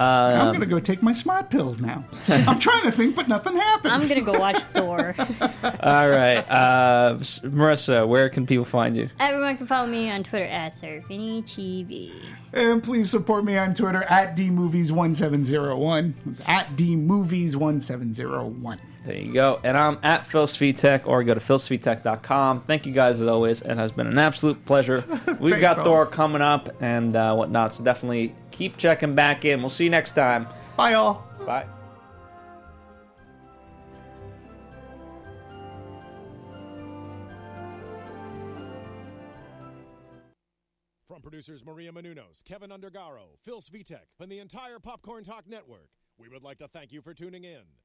I'm gonna go take my smart pills now. I'm trying to think, but nothing happens. I'm gonna go watch Thor. All right, uh, S- Marissa, where can people find you? Everyone can follow me on Twitter at SurfiniTV. And please support me on Twitter at dmovies1701. At dmovies1701. There you go. And I'm at Phil Svitek, or go to philsvitek.com. Thank you guys as always. It has been an absolute pleasure. We've Thanks, got all. Thor coming up and uh, whatnot, so definitely keep checking back in. We'll see you next time. Bye, all. Bye. From producers Maria Menounos, Kevin Undergaro, Phil Svitek, and the entire Popcorn Talk Network, we would like to thank you for tuning in.